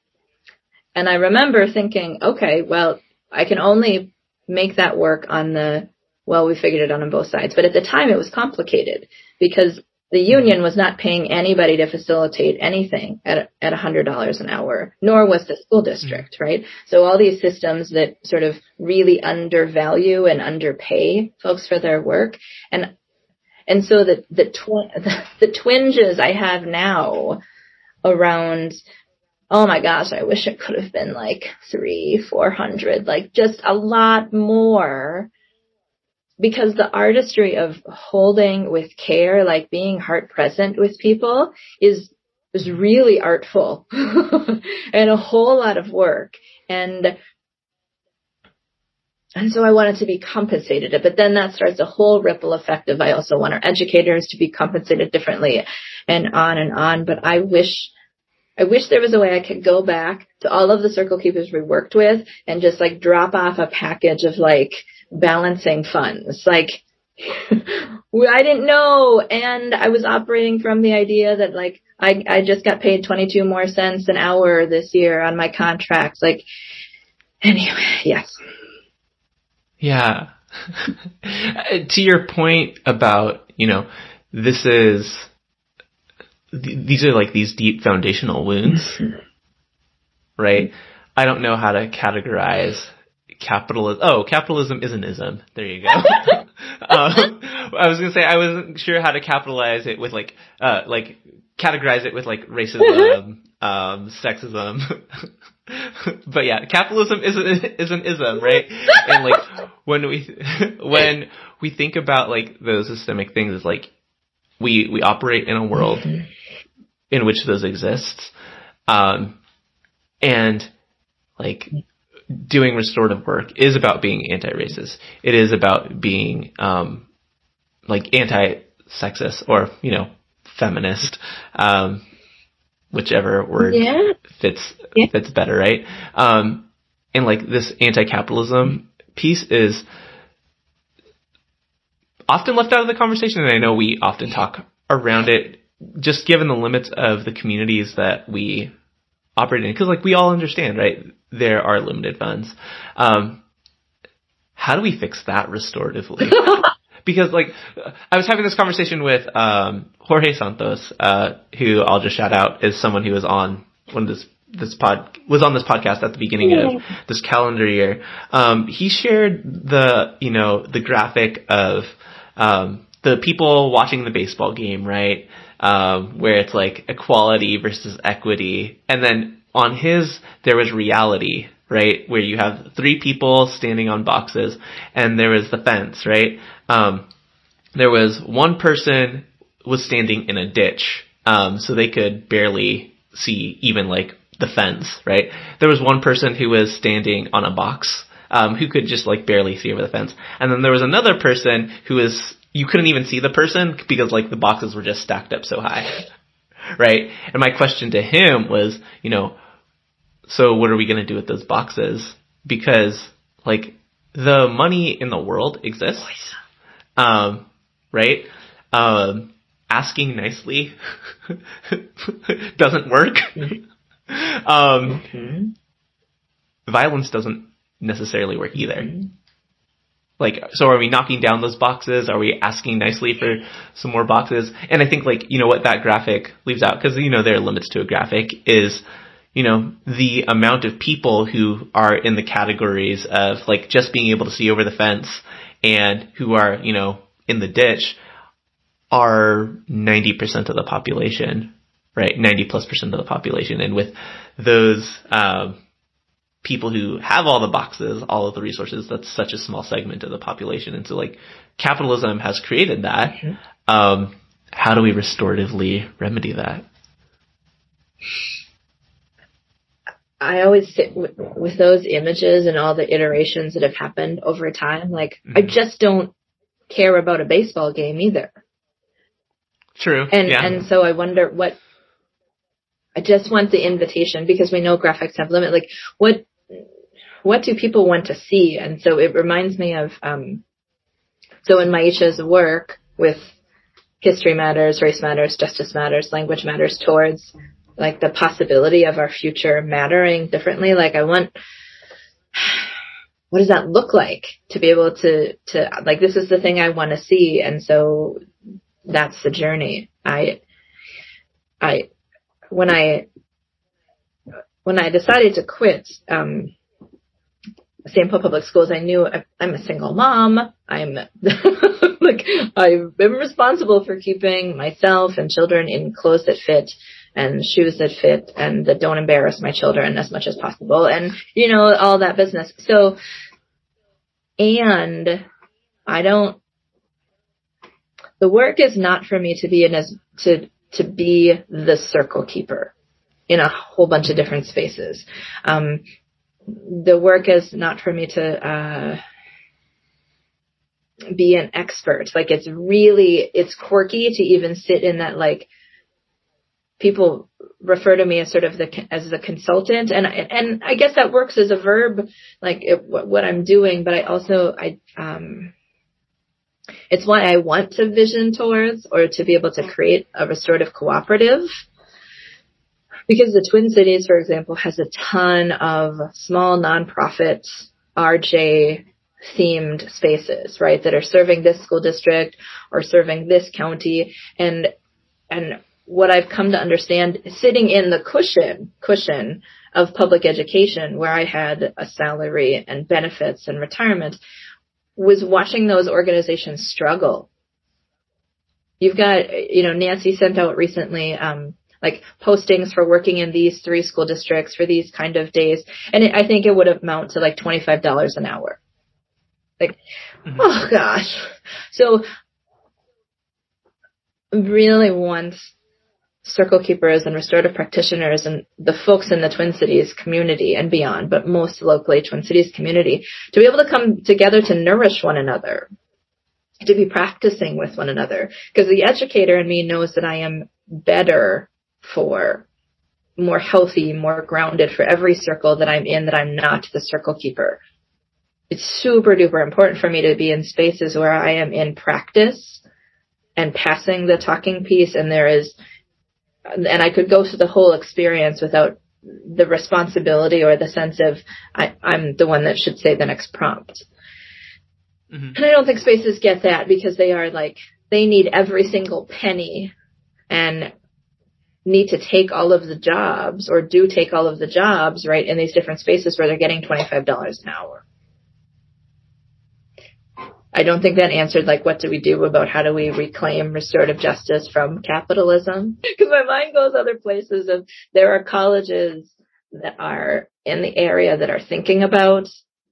And I remember thinking, okay, well, I can only make that work on the well, we figured it out on both sides. But at the time it was complicated because the union was not paying anybody to facilitate anything at at a hundred dollars an hour, nor was the school district, mm-hmm. right? So all these systems that sort of really undervalue and underpay folks for their work, and and so the the, tw- the, the twinges I have now around oh my gosh, I wish it could have been like three, four hundred, like just a lot more. Because the artistry of holding with care, like being heart present with people is was really artful and a whole lot of work. And and so I wanted to be compensated. But then that starts a whole ripple effect of I also want our educators to be compensated differently and on and on. But I wish, I wish there was a way I could go back to all of the circle keepers we worked with and just like drop off a package of like balancing funds. Like, I didn't know. And I was operating from the idea that like, I, I just got paid 22 more cents an hour this year on my contracts. Like, anyway, yes. Yeah. to your point about, you know, this is, th- these are like these deep foundational wounds, right? I don't know how to categorize capitalism. Oh, capitalism is an ism. There you go. um, I was gonna say I wasn't sure how to capitalize it with like, uh, like categorize it with like racism, um, sexism. but yeah, capitalism is an, is an ism, right? and like when we when we think about like those systemic things, it's like we we operate in a world in which those exists, um, and like doing restorative work is about being anti-racist. It is about being um, like anti-sexist or you know feminist. Um, whichever word yeah. fits yeah. fits better, right? Um, and like this anti-capitalism piece is often left out of the conversation, and I know we often talk around it, just given the limits of the communities that we operate in, because like we all understand, right? There are limited funds. Um, how do we fix that restoratively? because like I was having this conversation with um, Jorge Santos, uh, who I'll just shout out is someone who was on one of this this pod was on this podcast at the beginning of this calendar year. Um, he shared the you know the graphic of um, the people watching the baseball game, right? Um, where it's like equality versus equity, and then on his there was reality, right? Where you have three people standing on boxes, and there was the fence, right? Um, there was one person was standing in a ditch, um, so they could barely see even like the fence, right? There was one person who was standing on a box, um, who could just like barely see over the fence, and then there was another person who was you couldn't even see the person because like the boxes were just stacked up so high, right? And my question to him was, you know, so what are we going to do with those boxes? Because like the money in the world exists, um, right? Um, asking nicely doesn't work. um, mm-hmm. Violence doesn't necessarily work either. Mm-hmm. Like, so are we knocking down those boxes? Are we asking nicely for some more boxes? And I think like, you know what that graphic leaves out, cause you know there are limits to a graphic, is you know, the amount of people who are in the categories of like just being able to see over the fence and who are, you know, in the ditch are 90% of the population, right? 90 plus percent of the population. And with those, um, people who have all the boxes, all of the resources, that's such a small segment of the population. And so like capitalism has created that. Um, how do we restoratively remedy that? I always sit with, with, those images and all the iterations that have happened over time. Like, mm-hmm. I just don't care about a baseball game either. True. And, yeah. and so I wonder what, I just want the invitation because we know graphics have limit. Like, what, what do people want to see? And so it reminds me of, um, so in Maisha's work with History Matters, Race Matters, Justice Matters, Language Matters towards like the possibility of our future mattering differently. Like I want, what does that look like to be able to, to, like this is the thing I want to see. And so that's the journey. I, I, when I, when I decided to quit, um, St. Paul Public Schools, I knew I'm a single mom. I'm like, I've been responsible for keeping myself and children in clothes that fit and shoes that fit and that don't embarrass my children as much as possible and you know all that business so and i don't the work is not for me to be in as to to be the circle keeper in a whole bunch of different spaces. Um, the work is not for me to uh, be an expert. Like it's really it's quirky to even sit in that like people refer to me as sort of the as the consultant and and I guess that works as a verb like it, what I'm doing but I also I um it's what I want to vision towards or to be able to create a restorative cooperative because the Twin Cities, for example, has a ton of small nonprofit RJ themed spaces, right, that are serving this school district or serving this county. And, and what I've come to understand sitting in the cushion, cushion of public education where I had a salary and benefits and retirement was watching those organizations struggle. You've got, you know, Nancy sent out recently, um, like postings for working in these three school districts for these kind of days. And it, I think it would amount to like $25 an hour. Like, mm-hmm. oh gosh. So really once circle keepers and restorative practitioners and the folks in the Twin Cities community and beyond, but most locally Twin Cities community, to be able to come together to nourish one another, to be practicing with one another. Because the educator in me knows that I am better for more healthy, more grounded for every circle that I'm in that I'm not the circle keeper. It's super duper important for me to be in spaces where I am in practice and passing the talking piece and there is, and I could go through the whole experience without the responsibility or the sense of I, am the one that should say the next prompt. Mm-hmm. And I don't think spaces get that because they are like, they need every single penny and need to take all of the jobs or do take all of the jobs, right, in these different spaces where they're getting $25 an hour. I don't think that answered like what do we do about how do we reclaim restorative justice from capitalism? Because my mind goes other places of there are colleges that are in the area that are thinking about,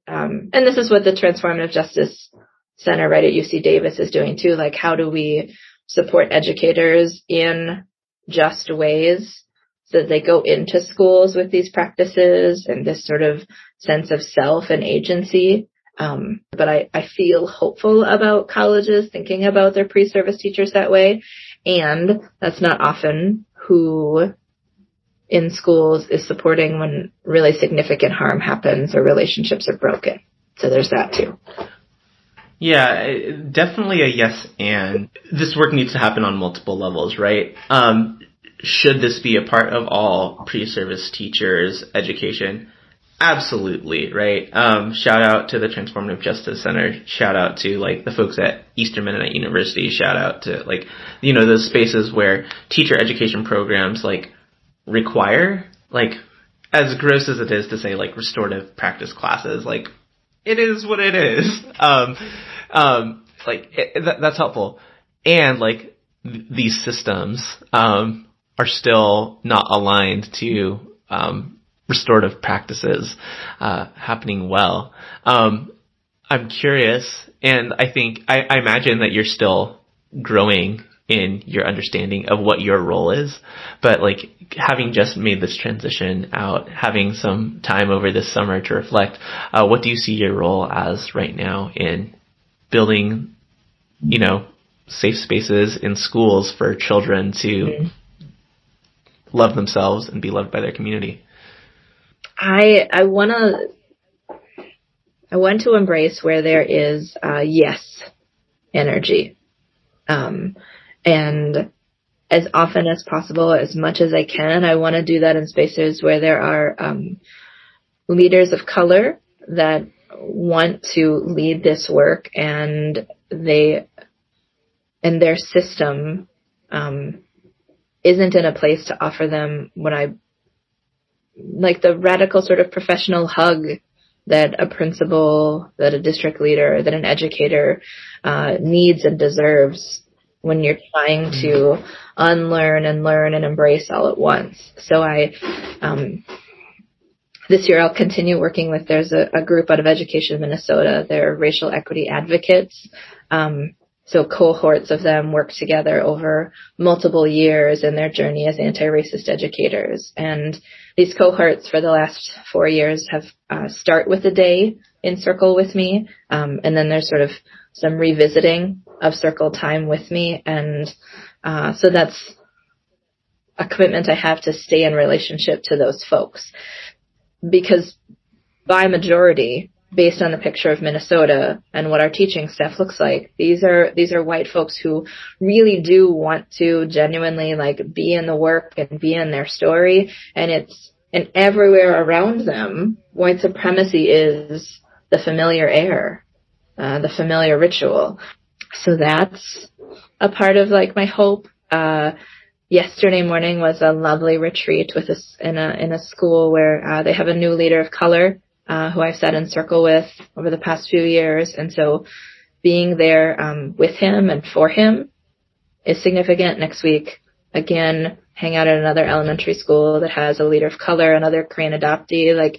um, and this is what the Transformative Justice Center right at UC Davis is doing too. Like how do we support educators in just ways so that they go into schools with these practices and this sort of sense of self and agency. Um, but I, I feel hopeful about colleges thinking about their pre-service teachers that way. And that's not often who in schools is supporting when really significant harm happens or relationships are broken. So there's that too. Yeah, definitely a yes and. This work needs to happen on multiple levels, right? Um, should this be a part of all pre-service teachers' education? Absolutely, right? Um, shout out to the Transformative Justice Center. Shout out to like the folks at Eastern Mennonite University. Shout out to like, you know, those spaces where teacher education programs like require like, as gross as it is to say like restorative practice classes, like it is what it is. Um, um, like it, that, that's helpful. And like th- these systems, um, are still not aligned to um, restorative practices uh, happening well. Um, I'm curious, and I think I, I imagine that you're still growing in your understanding of what your role is. But like having just made this transition out, having some time over this summer to reflect, uh, what do you see your role as right now in building, you know, safe spaces in schools for children to mm-hmm. Love themselves and be loved by their community? I I want to I want to embrace where there is uh, yes energy, um, and as often as possible, as much as I can, I want to do that in spaces where there are um, leaders of color that want to lead this work and they and their system um, isn't in a place to offer them what I like the radical sort of professional hug that a principal, that a district leader, that an educator uh, needs and deserves when you're trying to unlearn and learn and embrace all at once. So I, um, this year I'll continue working with, there's a, a, group out of Education Minnesota, they're racial equity advocates. Um, so cohorts of them work together over multiple years in their journey as anti-racist educators. And these cohorts for the last four years have uh, start with a day in circle with me, um, and then there's sort of some revisiting of circle time with me, and uh, so that's a commitment I have to stay in relationship to those folks because by majority based on the picture of Minnesota and what our teaching staff looks like. These are these are white folks who really do want to genuinely like be in the work and be in their story and it's and everywhere around them white supremacy is the familiar air, uh, the familiar ritual. So that's a part of like my hope. Uh, yesterday morning was a lovely retreat with us in a in a school where uh, they have a new leader of color uh, who I've sat in circle with over the past few years. And so being there um, with him and for him is significant. Next week, again, hang out at another elementary school that has a leader of color, another Korean adoptee. Like,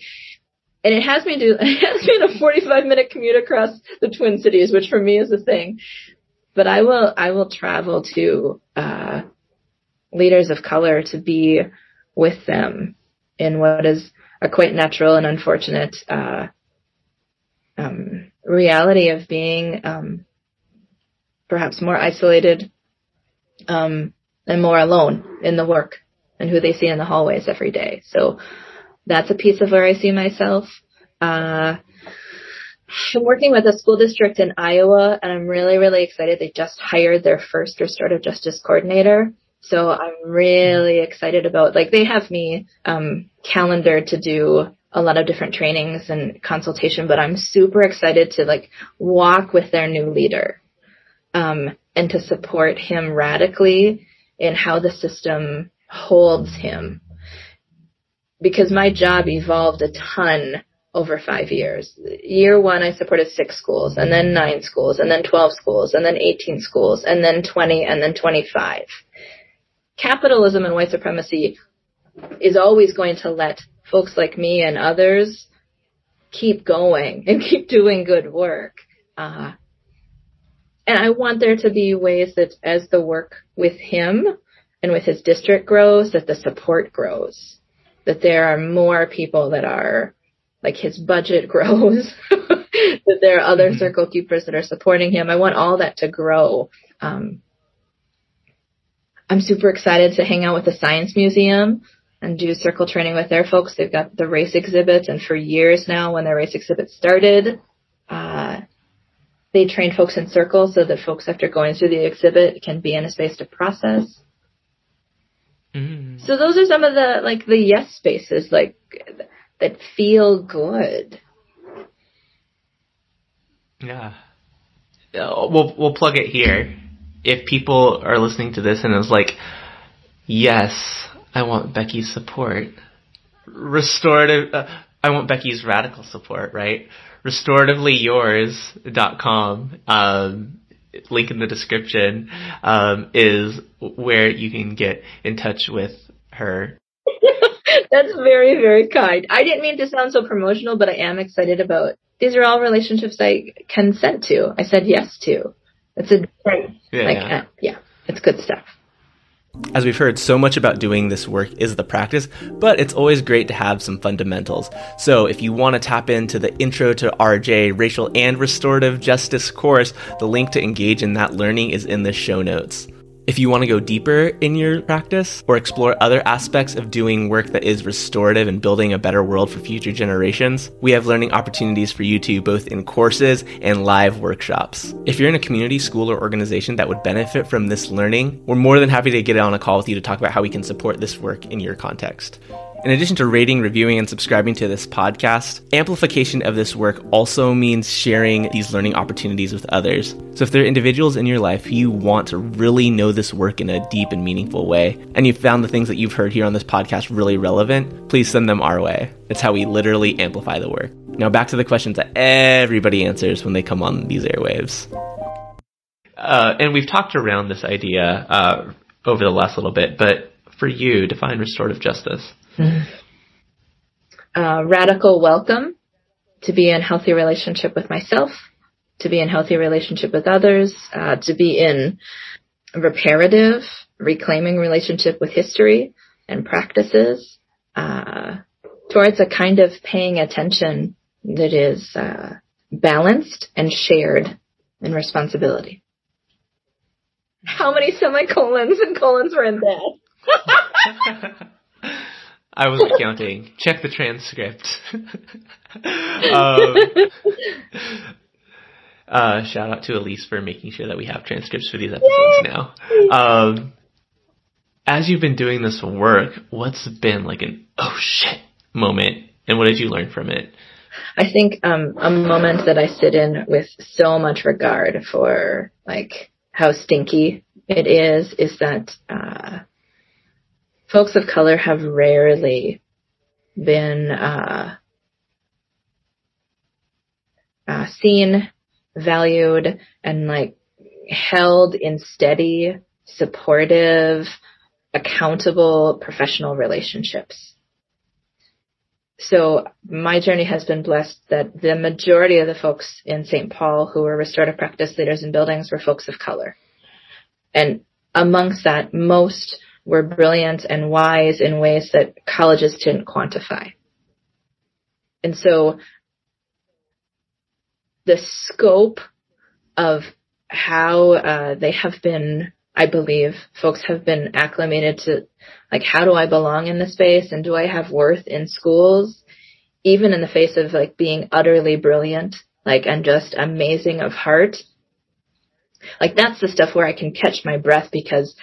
and it has me do, it has me in a 45 minute commute across the Twin Cities, which for me is a thing. But I will, I will travel to, uh, leaders of color to be with them in what is a quite natural and unfortunate uh, um, reality of being um, perhaps more isolated um, and more alone in the work and who they see in the hallways every day. So that's a piece of where I see myself. Uh, I'm working with a school district in Iowa and I'm really, really excited. They just hired their first restorative justice coordinator. So I'm really excited about, like, they have me, um, calendared to do a lot of different trainings and consultation, but I'm super excited to, like, walk with their new leader, um, and to support him radically in how the system holds him. Because my job evolved a ton over five years. Year one, I supported six schools, and then nine schools, and then 12 schools, and then 18 schools, and then 20, and then 25 capitalism and white supremacy is always going to let folks like me and others keep going and keep doing good work. Uh, and I want there to be ways that as the work with him and with his district grows, that the support grows, that there are more people that are like his budget grows, that there are other mm-hmm. circle keepers that are supporting him. I want all that to grow. Um, I'm super excited to hang out with the Science Museum and do circle training with their folks. They've got the race exhibits, and for years now, when their race exhibit started, uh, they train folks in circles so that folks, after going through the exhibit, can be in a space to process. Mm. So those are some of the like the yes spaces, like that feel good. Yeah. Uh, we'll we'll plug it here if people are listening to this and it's like, yes, I want Becky's support. Restorative, uh, I want Becky's radical support, right? Restorativelyyours.com, um, link in the description, um, is where you can get in touch with her. That's very, very kind. I didn't mean to sound so promotional, but I am excited about. These are all relationships I consent to. I said yes to. It's a great, yeah, like, yeah. Uh, yeah, it's good stuff. As we've heard, so much about doing this work is the practice, but it's always great to have some fundamentals. So, if you want to tap into the Intro to RJ Racial and Restorative Justice course, the link to engage in that learning is in the show notes. If you want to go deeper in your practice or explore other aspects of doing work that is restorative and building a better world for future generations, we have learning opportunities for you too, both in courses and live workshops. If you're in a community, school, or organization that would benefit from this learning, we're more than happy to get on a call with you to talk about how we can support this work in your context. In addition to rating, reviewing, and subscribing to this podcast, amplification of this work also means sharing these learning opportunities with others. So if there are individuals in your life who you want to really know this work in a deep and meaningful way, and you've found the things that you've heard here on this podcast really relevant, please send them our way. It's how we literally amplify the work. Now back to the questions that everybody answers when they come on these airwaves. Uh, and we've talked around this idea uh, over the last little bit, but for you, define restorative justice. Uh, radical welcome to be in healthy relationship with myself, to be in healthy relationship with others, uh, to be in reparative, reclaiming relationship with history and practices, uh, towards a kind of paying attention that is uh, balanced and shared in responsibility. How many semicolons and colons were in that? I was counting. Check the transcript. um, uh, shout out to Elise for making sure that we have transcripts for these episodes Yay! now. Um, as you've been doing this work, what's been like an oh shit moment, and what did you learn from it? I think um, a moment that I sit in with so much regard for like how stinky it is is that uh, folks of color have rarely been uh, uh, seen, valued, and like held in steady, supportive, accountable professional relationships. So my journey has been blessed that the majority of the folks in St. Paul who were restorative practice leaders in buildings were folks of color. And amongst that, most were brilliant and wise in ways that colleges didn't quantify. And so the scope of how uh, they have been, I believe, folks have been acclimated to, like, how do I belong in this space and do I have worth in schools, even in the face of like being utterly brilliant, like, and just amazing of heart. Like that's the stuff where I can catch my breath because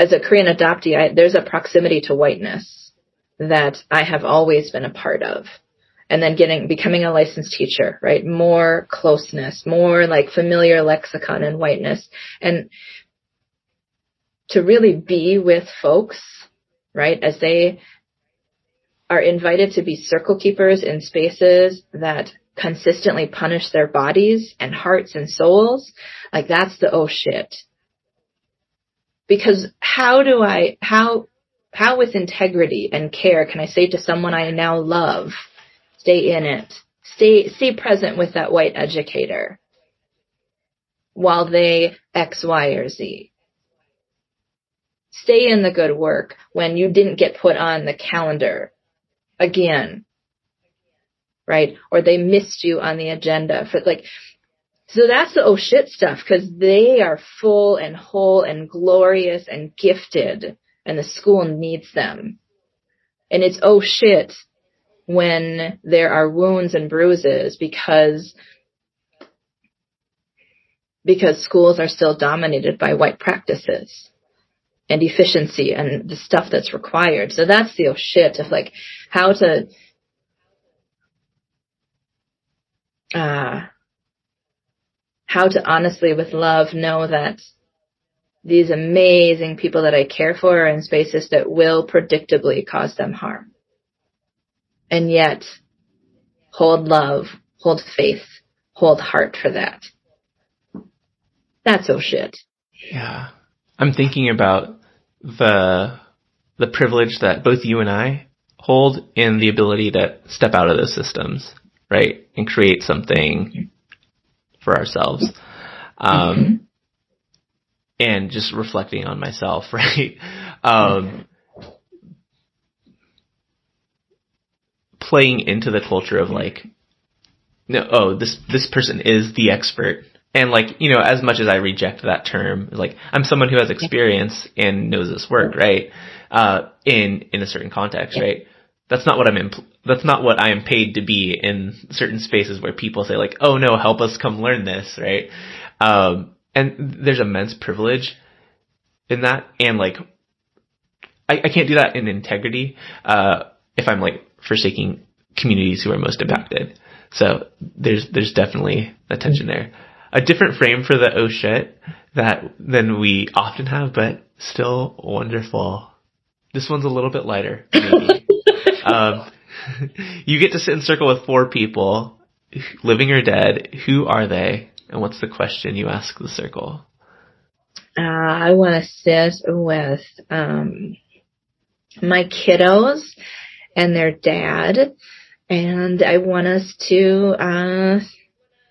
as a Korean adoptee, I, there's a proximity to whiteness that I have always been a part of. And then getting, becoming a licensed teacher, right? More closeness, more like familiar lexicon and whiteness. And to really be with folks, right? As they are invited to be circle keepers in spaces that consistently punish their bodies and hearts and souls, like that's the oh shit because how do I, how, how with integrity and care can I say to someone I now love, stay in it, stay, stay present with that white educator while they X, Y, or Z. Stay in the good work when you didn't get put on the calendar again, right? Or they missed you on the agenda for like, so that's the oh shit stuff because they are full and whole and glorious and gifted and the school needs them. And it's oh shit when there are wounds and bruises because because schools are still dominated by white practices and efficiency and the stuff that's required. So that's the oh shit of like how to uh how to honestly with love know that these amazing people that I care for are in spaces that will predictably cause them harm. And yet hold love, hold faith, hold heart for that. That's oh shit. Yeah. I'm thinking about the the privilege that both you and I hold in the ability to step out of those systems, right? And create something for ourselves. Um, mm-hmm. and just reflecting on myself, right? Um, playing into the culture of like, no, oh, this, this person is the expert. And like, you know, as much as I reject that term, like, I'm someone who has experience and knows this work, right? Uh, in, in a certain context, right? That's not what I'm in, that's not what I am paid to be in certain spaces where people say like, oh no, help us come learn this, right? Um, and there's immense privilege in that and like, I, I can't do that in integrity, uh, if I'm like forsaking communities who are most impacted. So there's, there's definitely a tension there. A different frame for the oh shit that than we often have, but still wonderful. This one's a little bit lighter, maybe. um, you get to sit in circle with four people, living or dead. Who are they? And what's the question you ask the circle? Uh, I want to sit with um, my kiddos and their dad, and I want us to. Uh,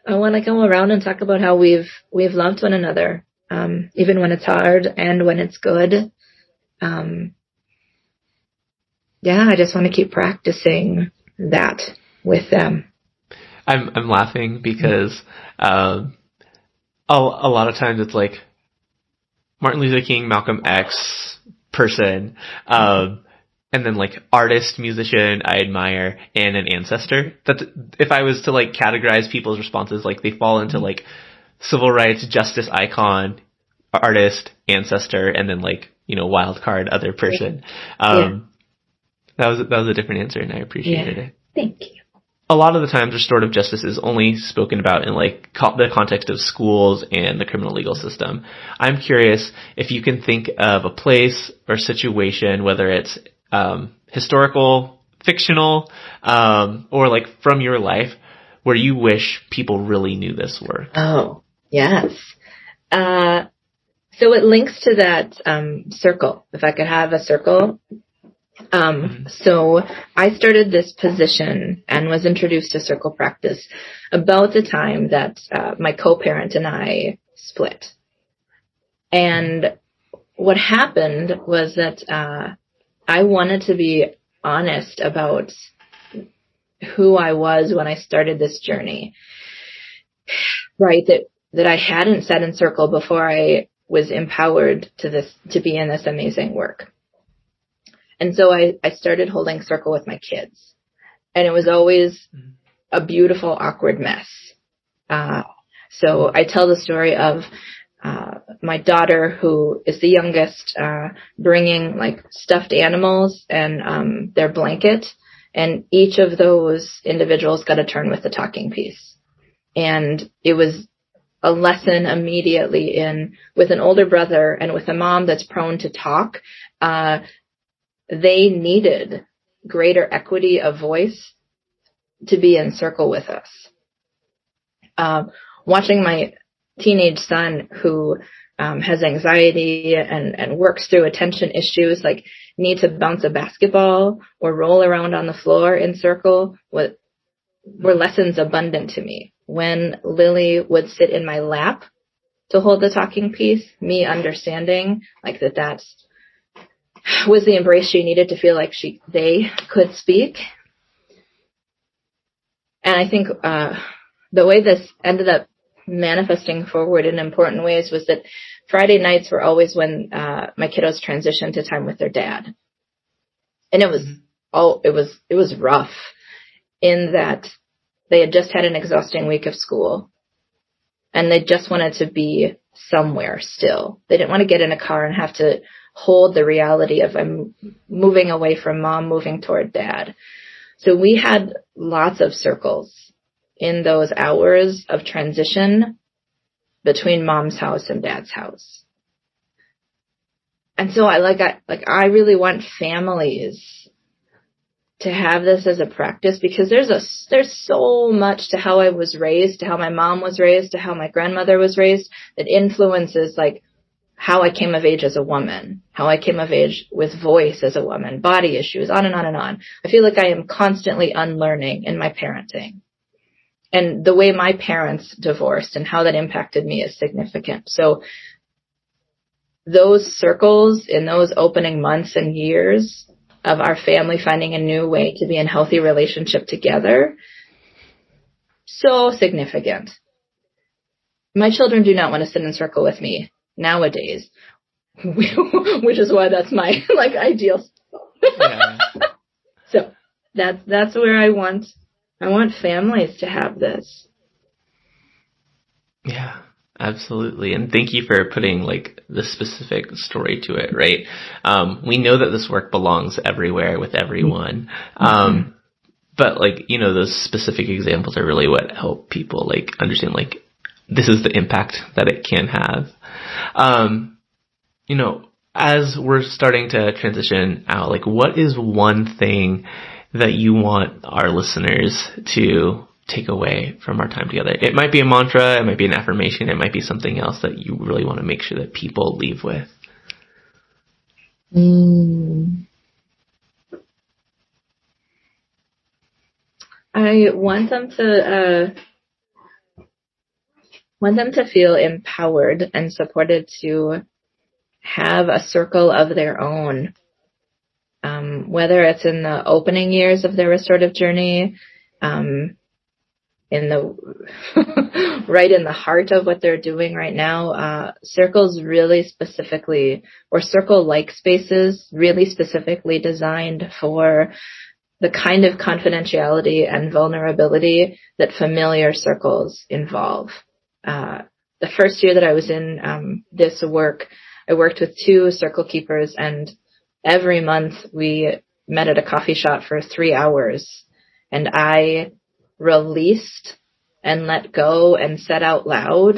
I want to go around and talk about how we've we've loved one another, um, even when it's hard and when it's good. Um, yeah, I just want to keep practicing that with them. I'm I'm laughing because um, a, a lot of times it's like Martin Luther King, Malcolm X person, um, and then like artist, musician I admire, and an ancestor. That if I was to like categorize people's responses, like they fall into like civil rights, justice icon, artist, ancestor, and then like you know wild card other person. Um. That was that was a different answer, and I appreciated yeah. it. Thank you a lot of the times restorative justice is only spoken about in like co- the context of schools and the criminal legal system. I'm curious if you can think of a place or situation, whether it's um, historical, fictional, um, or like from your life, where you wish people really knew this work. Oh, yes. Uh, so it links to that um, circle. If I could have a circle um, mm-hmm. so I started this position and was introduced to circle practice about the time that uh, my co-parent and I split. And what happened was that uh, I wanted to be honest about who I was when I started this journey. Right, that that I hadn't sat in circle before I was empowered to this to be in this amazing work. And so I, I started holding circle with my kids. And it was always mm-hmm. a beautiful, awkward mess. Uh, so I tell the story of uh, my daughter, who is the youngest, uh, bringing like stuffed animals and um, their blanket, and each of those individuals got a turn with the talking piece, and it was a lesson immediately in with an older brother and with a mom that's prone to talk. Uh, they needed greater equity of voice to be in circle with us. Um, watching my teenage son who um, has anxiety and, and works through attention issues, like need to bounce a basketball or roll around on the floor in circle, were lessons abundant to me. When Lily would sit in my lap to hold the talking piece, me understanding like that that's was the embrace she needed to feel like she they could speak. And I think uh, the way this ended up manifesting forward in important ways was that Friday nights were always when uh, my kiddos transitioned to time with their dad, and it was all it was it was rough in that they had just had an exhausting week of school and they just wanted to be somewhere still. They didn't want to get in a car and have to hold the reality of I'm moving away from mom, moving toward dad. So we had lots of circles in those hours of transition between mom's house and dad's house. And so I like I like I really want families to have this as a practice because there's a there's so much to how I was raised, to how my mom was raised, to how my grandmother was raised that influences like how I came of age as a woman, how I came of age with voice as a woman, body issues, on and on and on. I feel like I am constantly unlearning in my parenting. And the way my parents divorced and how that impacted me is significant. So those circles in those opening months and years of our family finding a new way to be in healthy relationship together, so significant. My children do not want to sit in circle with me nowadays, which is why that's my like ideal. Yeah. so that's that's where I want I want families to have this. Yeah, absolutely. And thank you for putting like the specific story to it, right? Um, we know that this work belongs everywhere with everyone. Mm-hmm. Um, but like, you know, those specific examples are really what help people like understand like this is the impact that it can have. Um, you know, as we're starting to transition out, like what is one thing that you want our listeners to take away from our time together? It might be a mantra, it might be an affirmation, it might be something else that you really want to make sure that people leave with. Mm. I want them to uh, want them to feel empowered and supported to have a circle of their own. Um, whether it's in the opening years of their restorative journey, um, in the right in the heart of what they're doing right now. Uh, circles really specifically, or circle-like spaces, really specifically designed for the kind of confidentiality and vulnerability that familiar circles involve. Uh, the first year that I was in um, this work, I worked with two circle keepers, and every month we met at a coffee shop for three hours, and I released and let go and said out loud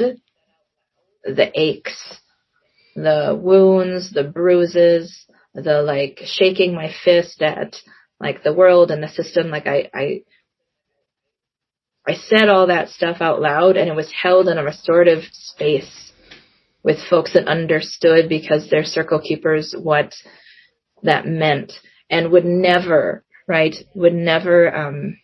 the aches, the wounds, the bruises, the like shaking my fist at like the world and the system. Like I, I, I said all that stuff out loud and it was held in a restorative space with folks that understood because they're circle keepers what that meant and would never, right, would never, um,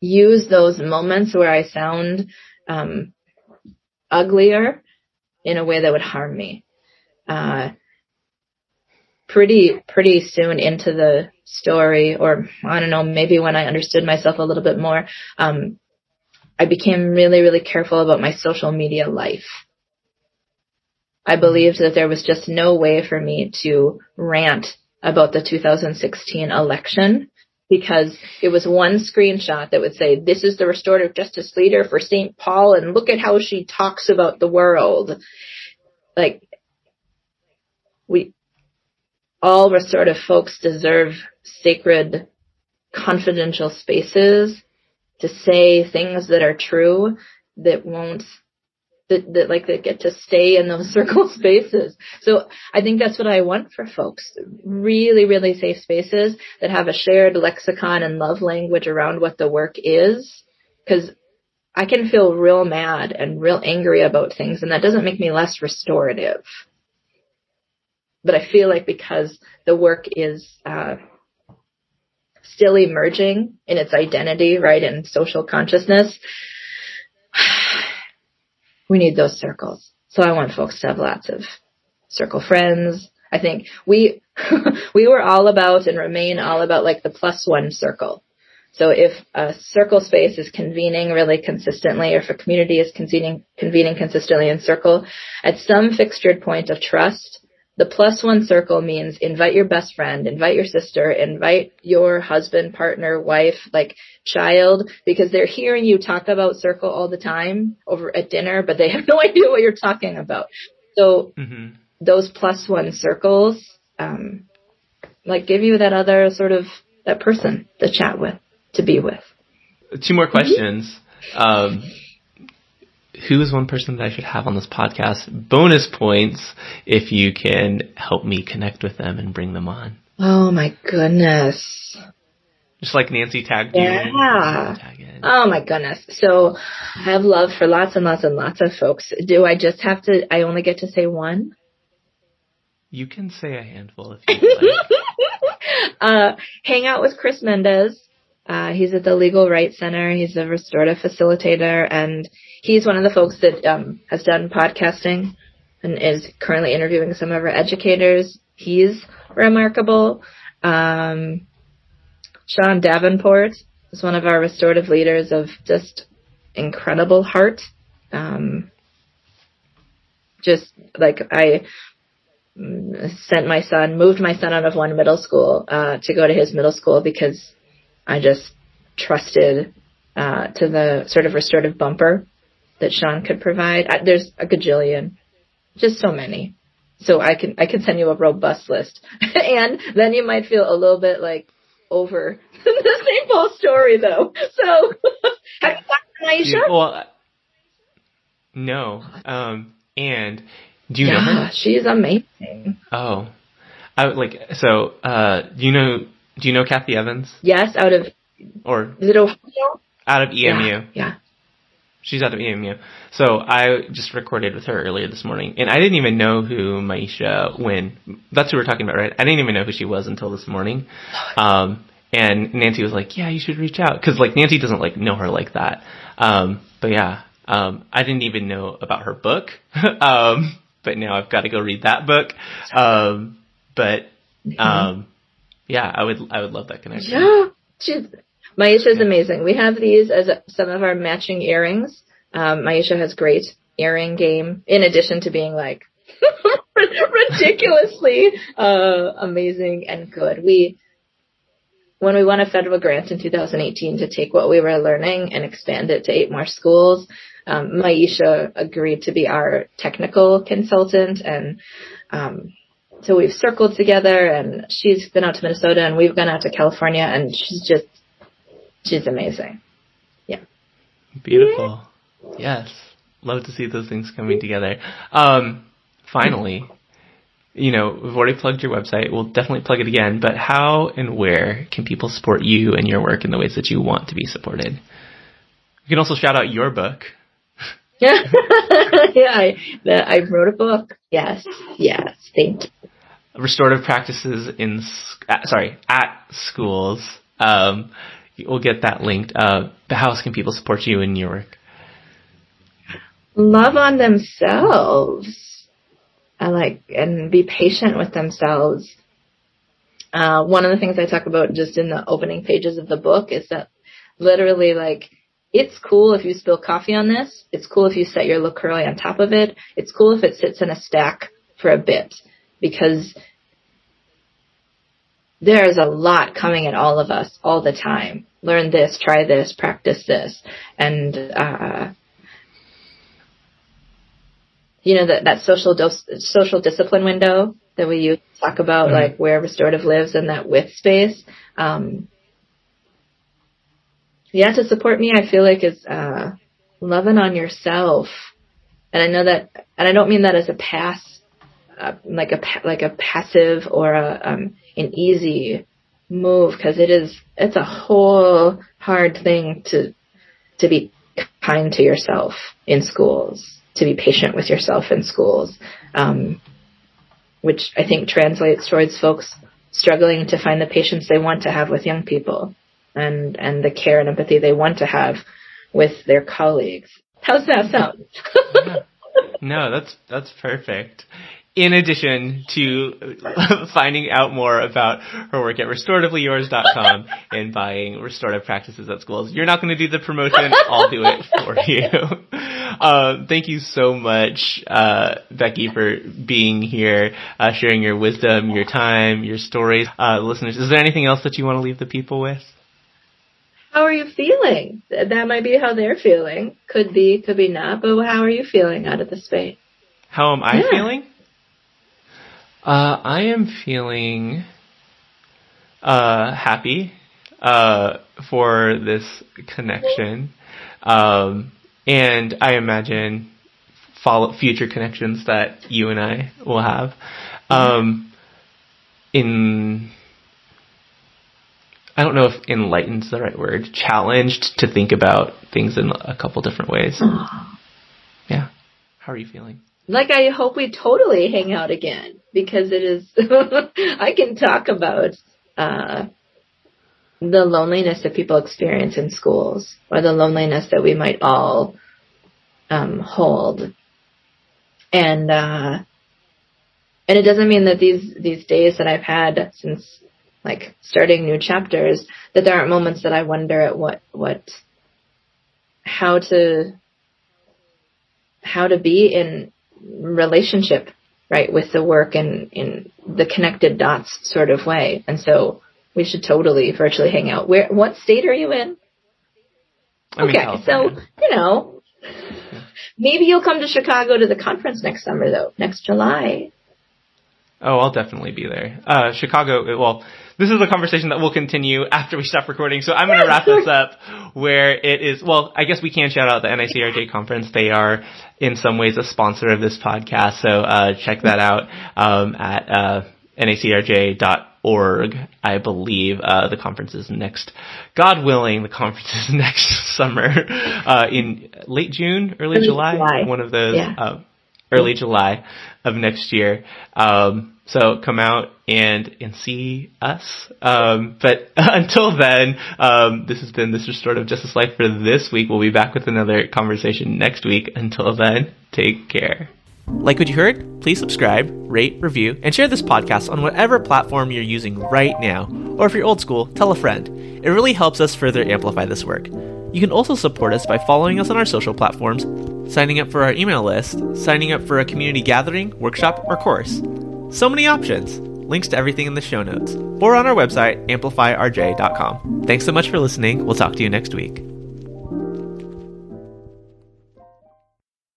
use those moments where I sound um, uglier in a way that would harm me. Uh, pretty pretty soon into the story, or I don't know, maybe when I understood myself a little bit more, um, I became really really careful about my social media life. I believed that there was just no way for me to rant about the 2016 election because it was one screenshot that would say, this is the restorative justice leader for St. Paul and look at how she talks about the world. Like, we, all restorative folks deserve sacred, confidential spaces to say things that are true that won't that, that like that get to stay in those circle spaces. So I think that's what I want for folks. Really, really safe spaces that have a shared lexicon and love language around what the work is. Cause I can feel real mad and real angry about things and that doesn't make me less restorative. But I feel like because the work is, uh, still emerging in its identity, right, in social consciousness, we need those circles. So I want folks to have lots of circle friends. I think we, we were all about and remain all about like the plus one circle. So if a circle space is convening really consistently, or if a community is convening, convening consistently in circle, at some fixtured point of trust, the plus one circle means invite your best friend, invite your sister, invite your husband, partner, wife, like child, because they're hearing you talk about circle all the time over at dinner, but they have no idea what you're talking about. So mm-hmm. those plus one circles, um, like give you that other sort of, that person to chat with, to be with. Two more questions. Mm-hmm. Um, who is one person that I should have on this podcast? Bonus points if you can help me connect with them and bring them on. Oh my goodness. Just like Nancy tagged yeah. you. Yeah. Oh my goodness. So I have love for lots and lots and lots of folks. Do I just have to, I only get to say one? You can say a handful if you like. uh, hang out with Chris Mendez. Uh, he's at the Legal Rights Center. He's a restorative facilitator, and he's one of the folks that um, has done podcasting and is currently interviewing some of our educators. He's remarkable. Um, Sean Davenport is one of our restorative leaders of just incredible heart. Um, just like I sent my son, moved my son out of one middle school uh, to go to his middle school because I just trusted uh, to the sort of restorative bumper that Sean could provide. I, there's a gajillion, just so many. So I can I can send you a robust list, and then you might feel a little bit like over the St. Paul story though. So have you talked to Maisha? Well, no. Um, and do you yeah, know her? She's amazing. Oh, I like so. Uh, do you know do you know Kathy Evans? Yes, out of or is it Ohio? Out of EMU. Yeah. yeah. She's out of EMU. So I just recorded with her earlier this morning, and I didn't even know who Maisha when that's who we're talking about, right? I didn't even know who she was until this morning. Um, and Nancy was like, "Yeah, you should reach out," because like Nancy doesn't like know her like that. Um, but yeah, Um, I didn't even know about her book, um, but now I've got to go read that book. Um, but Mm-hmm. um, yeah, I would I would love that connection. Yeah, she's Maisha is amazing. We have these as a, some of our matching earrings. Um, Maisha has great earring game in addition to being like ridiculously uh, amazing and good. We when we won a federal grant in 2018 to take what we were learning and expand it to eight more schools, um, Maisha agreed to be our technical consultant and um, so we've circled together and she's been out to Minnesota and we've gone out to California and she's just, she's amazing. Yeah. Beautiful. Yes. Love to see those things coming together. Um, finally, you know, we've already plugged your website. We'll definitely plug it again, but how and where can people support you and your work in the ways that you want to be supported? You can also shout out your book. Yeah, yeah, I, the, I wrote a book. Yes, yes, thank you. Restorative practices in at, sorry at schools. Um, we'll get that linked. Uh, how else can people support you in your work? Love on themselves. I like, and be patient with themselves. Uh, one of the things I talk about just in the opening pages of the book is that literally like, it's cool if you spill coffee on this. It's cool if you set your LaCroix on top of it. It's cool if it sits in a stack for a bit because there's a lot coming at all of us all the time. Learn this, try this, practice this. And, uh, you know, that, that social social discipline window that we use to talk about Mhm. like where restorative lives in that width space. Um, yeah, to support me, I feel like is, uh, loving on yourself. And I know that, and I don't mean that as a pass, like a, like a passive or a, um, an easy move because it is, it's a whole hard thing to, to be kind to yourself in schools, to be patient with yourself in schools, um, which I think translates towards folks struggling to find the patience they want to have with young people and, and the care and empathy they want to have with their colleagues. How's that sound? No, that's that's perfect. In addition to finding out more about her work at restorativelyyours.com and buying restorative practices at schools, you're not going to do the promotion. I'll do it for you. Uh, thank you so much, uh, Becky, for being here, uh, sharing your wisdom, your time, your stories. Uh, listeners, is there anything else that you want to leave the people with? how are you feeling? That might be how they're feeling. Could be, could be not, but how are you feeling out of the space? How am I Yeah. feeling? Uh, I am feeling uh, happy uh, for this connection, um, and I imagine follow future connections that you and I will have. Um, in I don't know if enlightened's the right word. Challenged to think about things in a couple different ways. Yeah. How are you feeling? Like I hope we totally hang out again because it is, I can talk about, uh, the loneliness that people experience in schools or the loneliness that we might all, um, hold. And, uh, and it doesn't mean that these, these days that I've had since like starting new chapters, that there aren't moments that I wonder at what, what, how to, how to be in relationship, right, with the work and in the connected dots sort of way. And so we should totally virtually hang out. Where, what state are you in? I'm in okay, so, you know, maybe you'll come to Chicago to the conference next summer though, next July. Oh, I'll definitely be there. Uh, Chicago, well, this is a conversation that will continue after we stop recording, so I'm gonna wrap this up where it is, well, I guess we can shout out the NACRJ conference. They are in some ways a sponsor of this podcast, so, uh, check that out, um, at, uh, NACRJ.org, I believe, uh, the conference is next, God willing, the conference is next summer, uh, in late June, early, Early July, July. one of those, Yeah. uh, early July of next year. Um, so come out and and see us. Um, but until then, um, this has been this restorative justice life for this week. We'll be back with another conversation next week. Until then, take care. Like what you heard? Please subscribe, rate, review, and share this podcast on whatever platform you're using right now. Or if you're old school, tell a friend. It really helps us further amplify this work. You can also support us by following us on our social platforms, signing up for our email list, signing up for a community gathering, workshop, or course. So many options. Links to everything in the show notes or on our website, amplifyrj.com. Thanks so much for listening. We'll talk to you next week.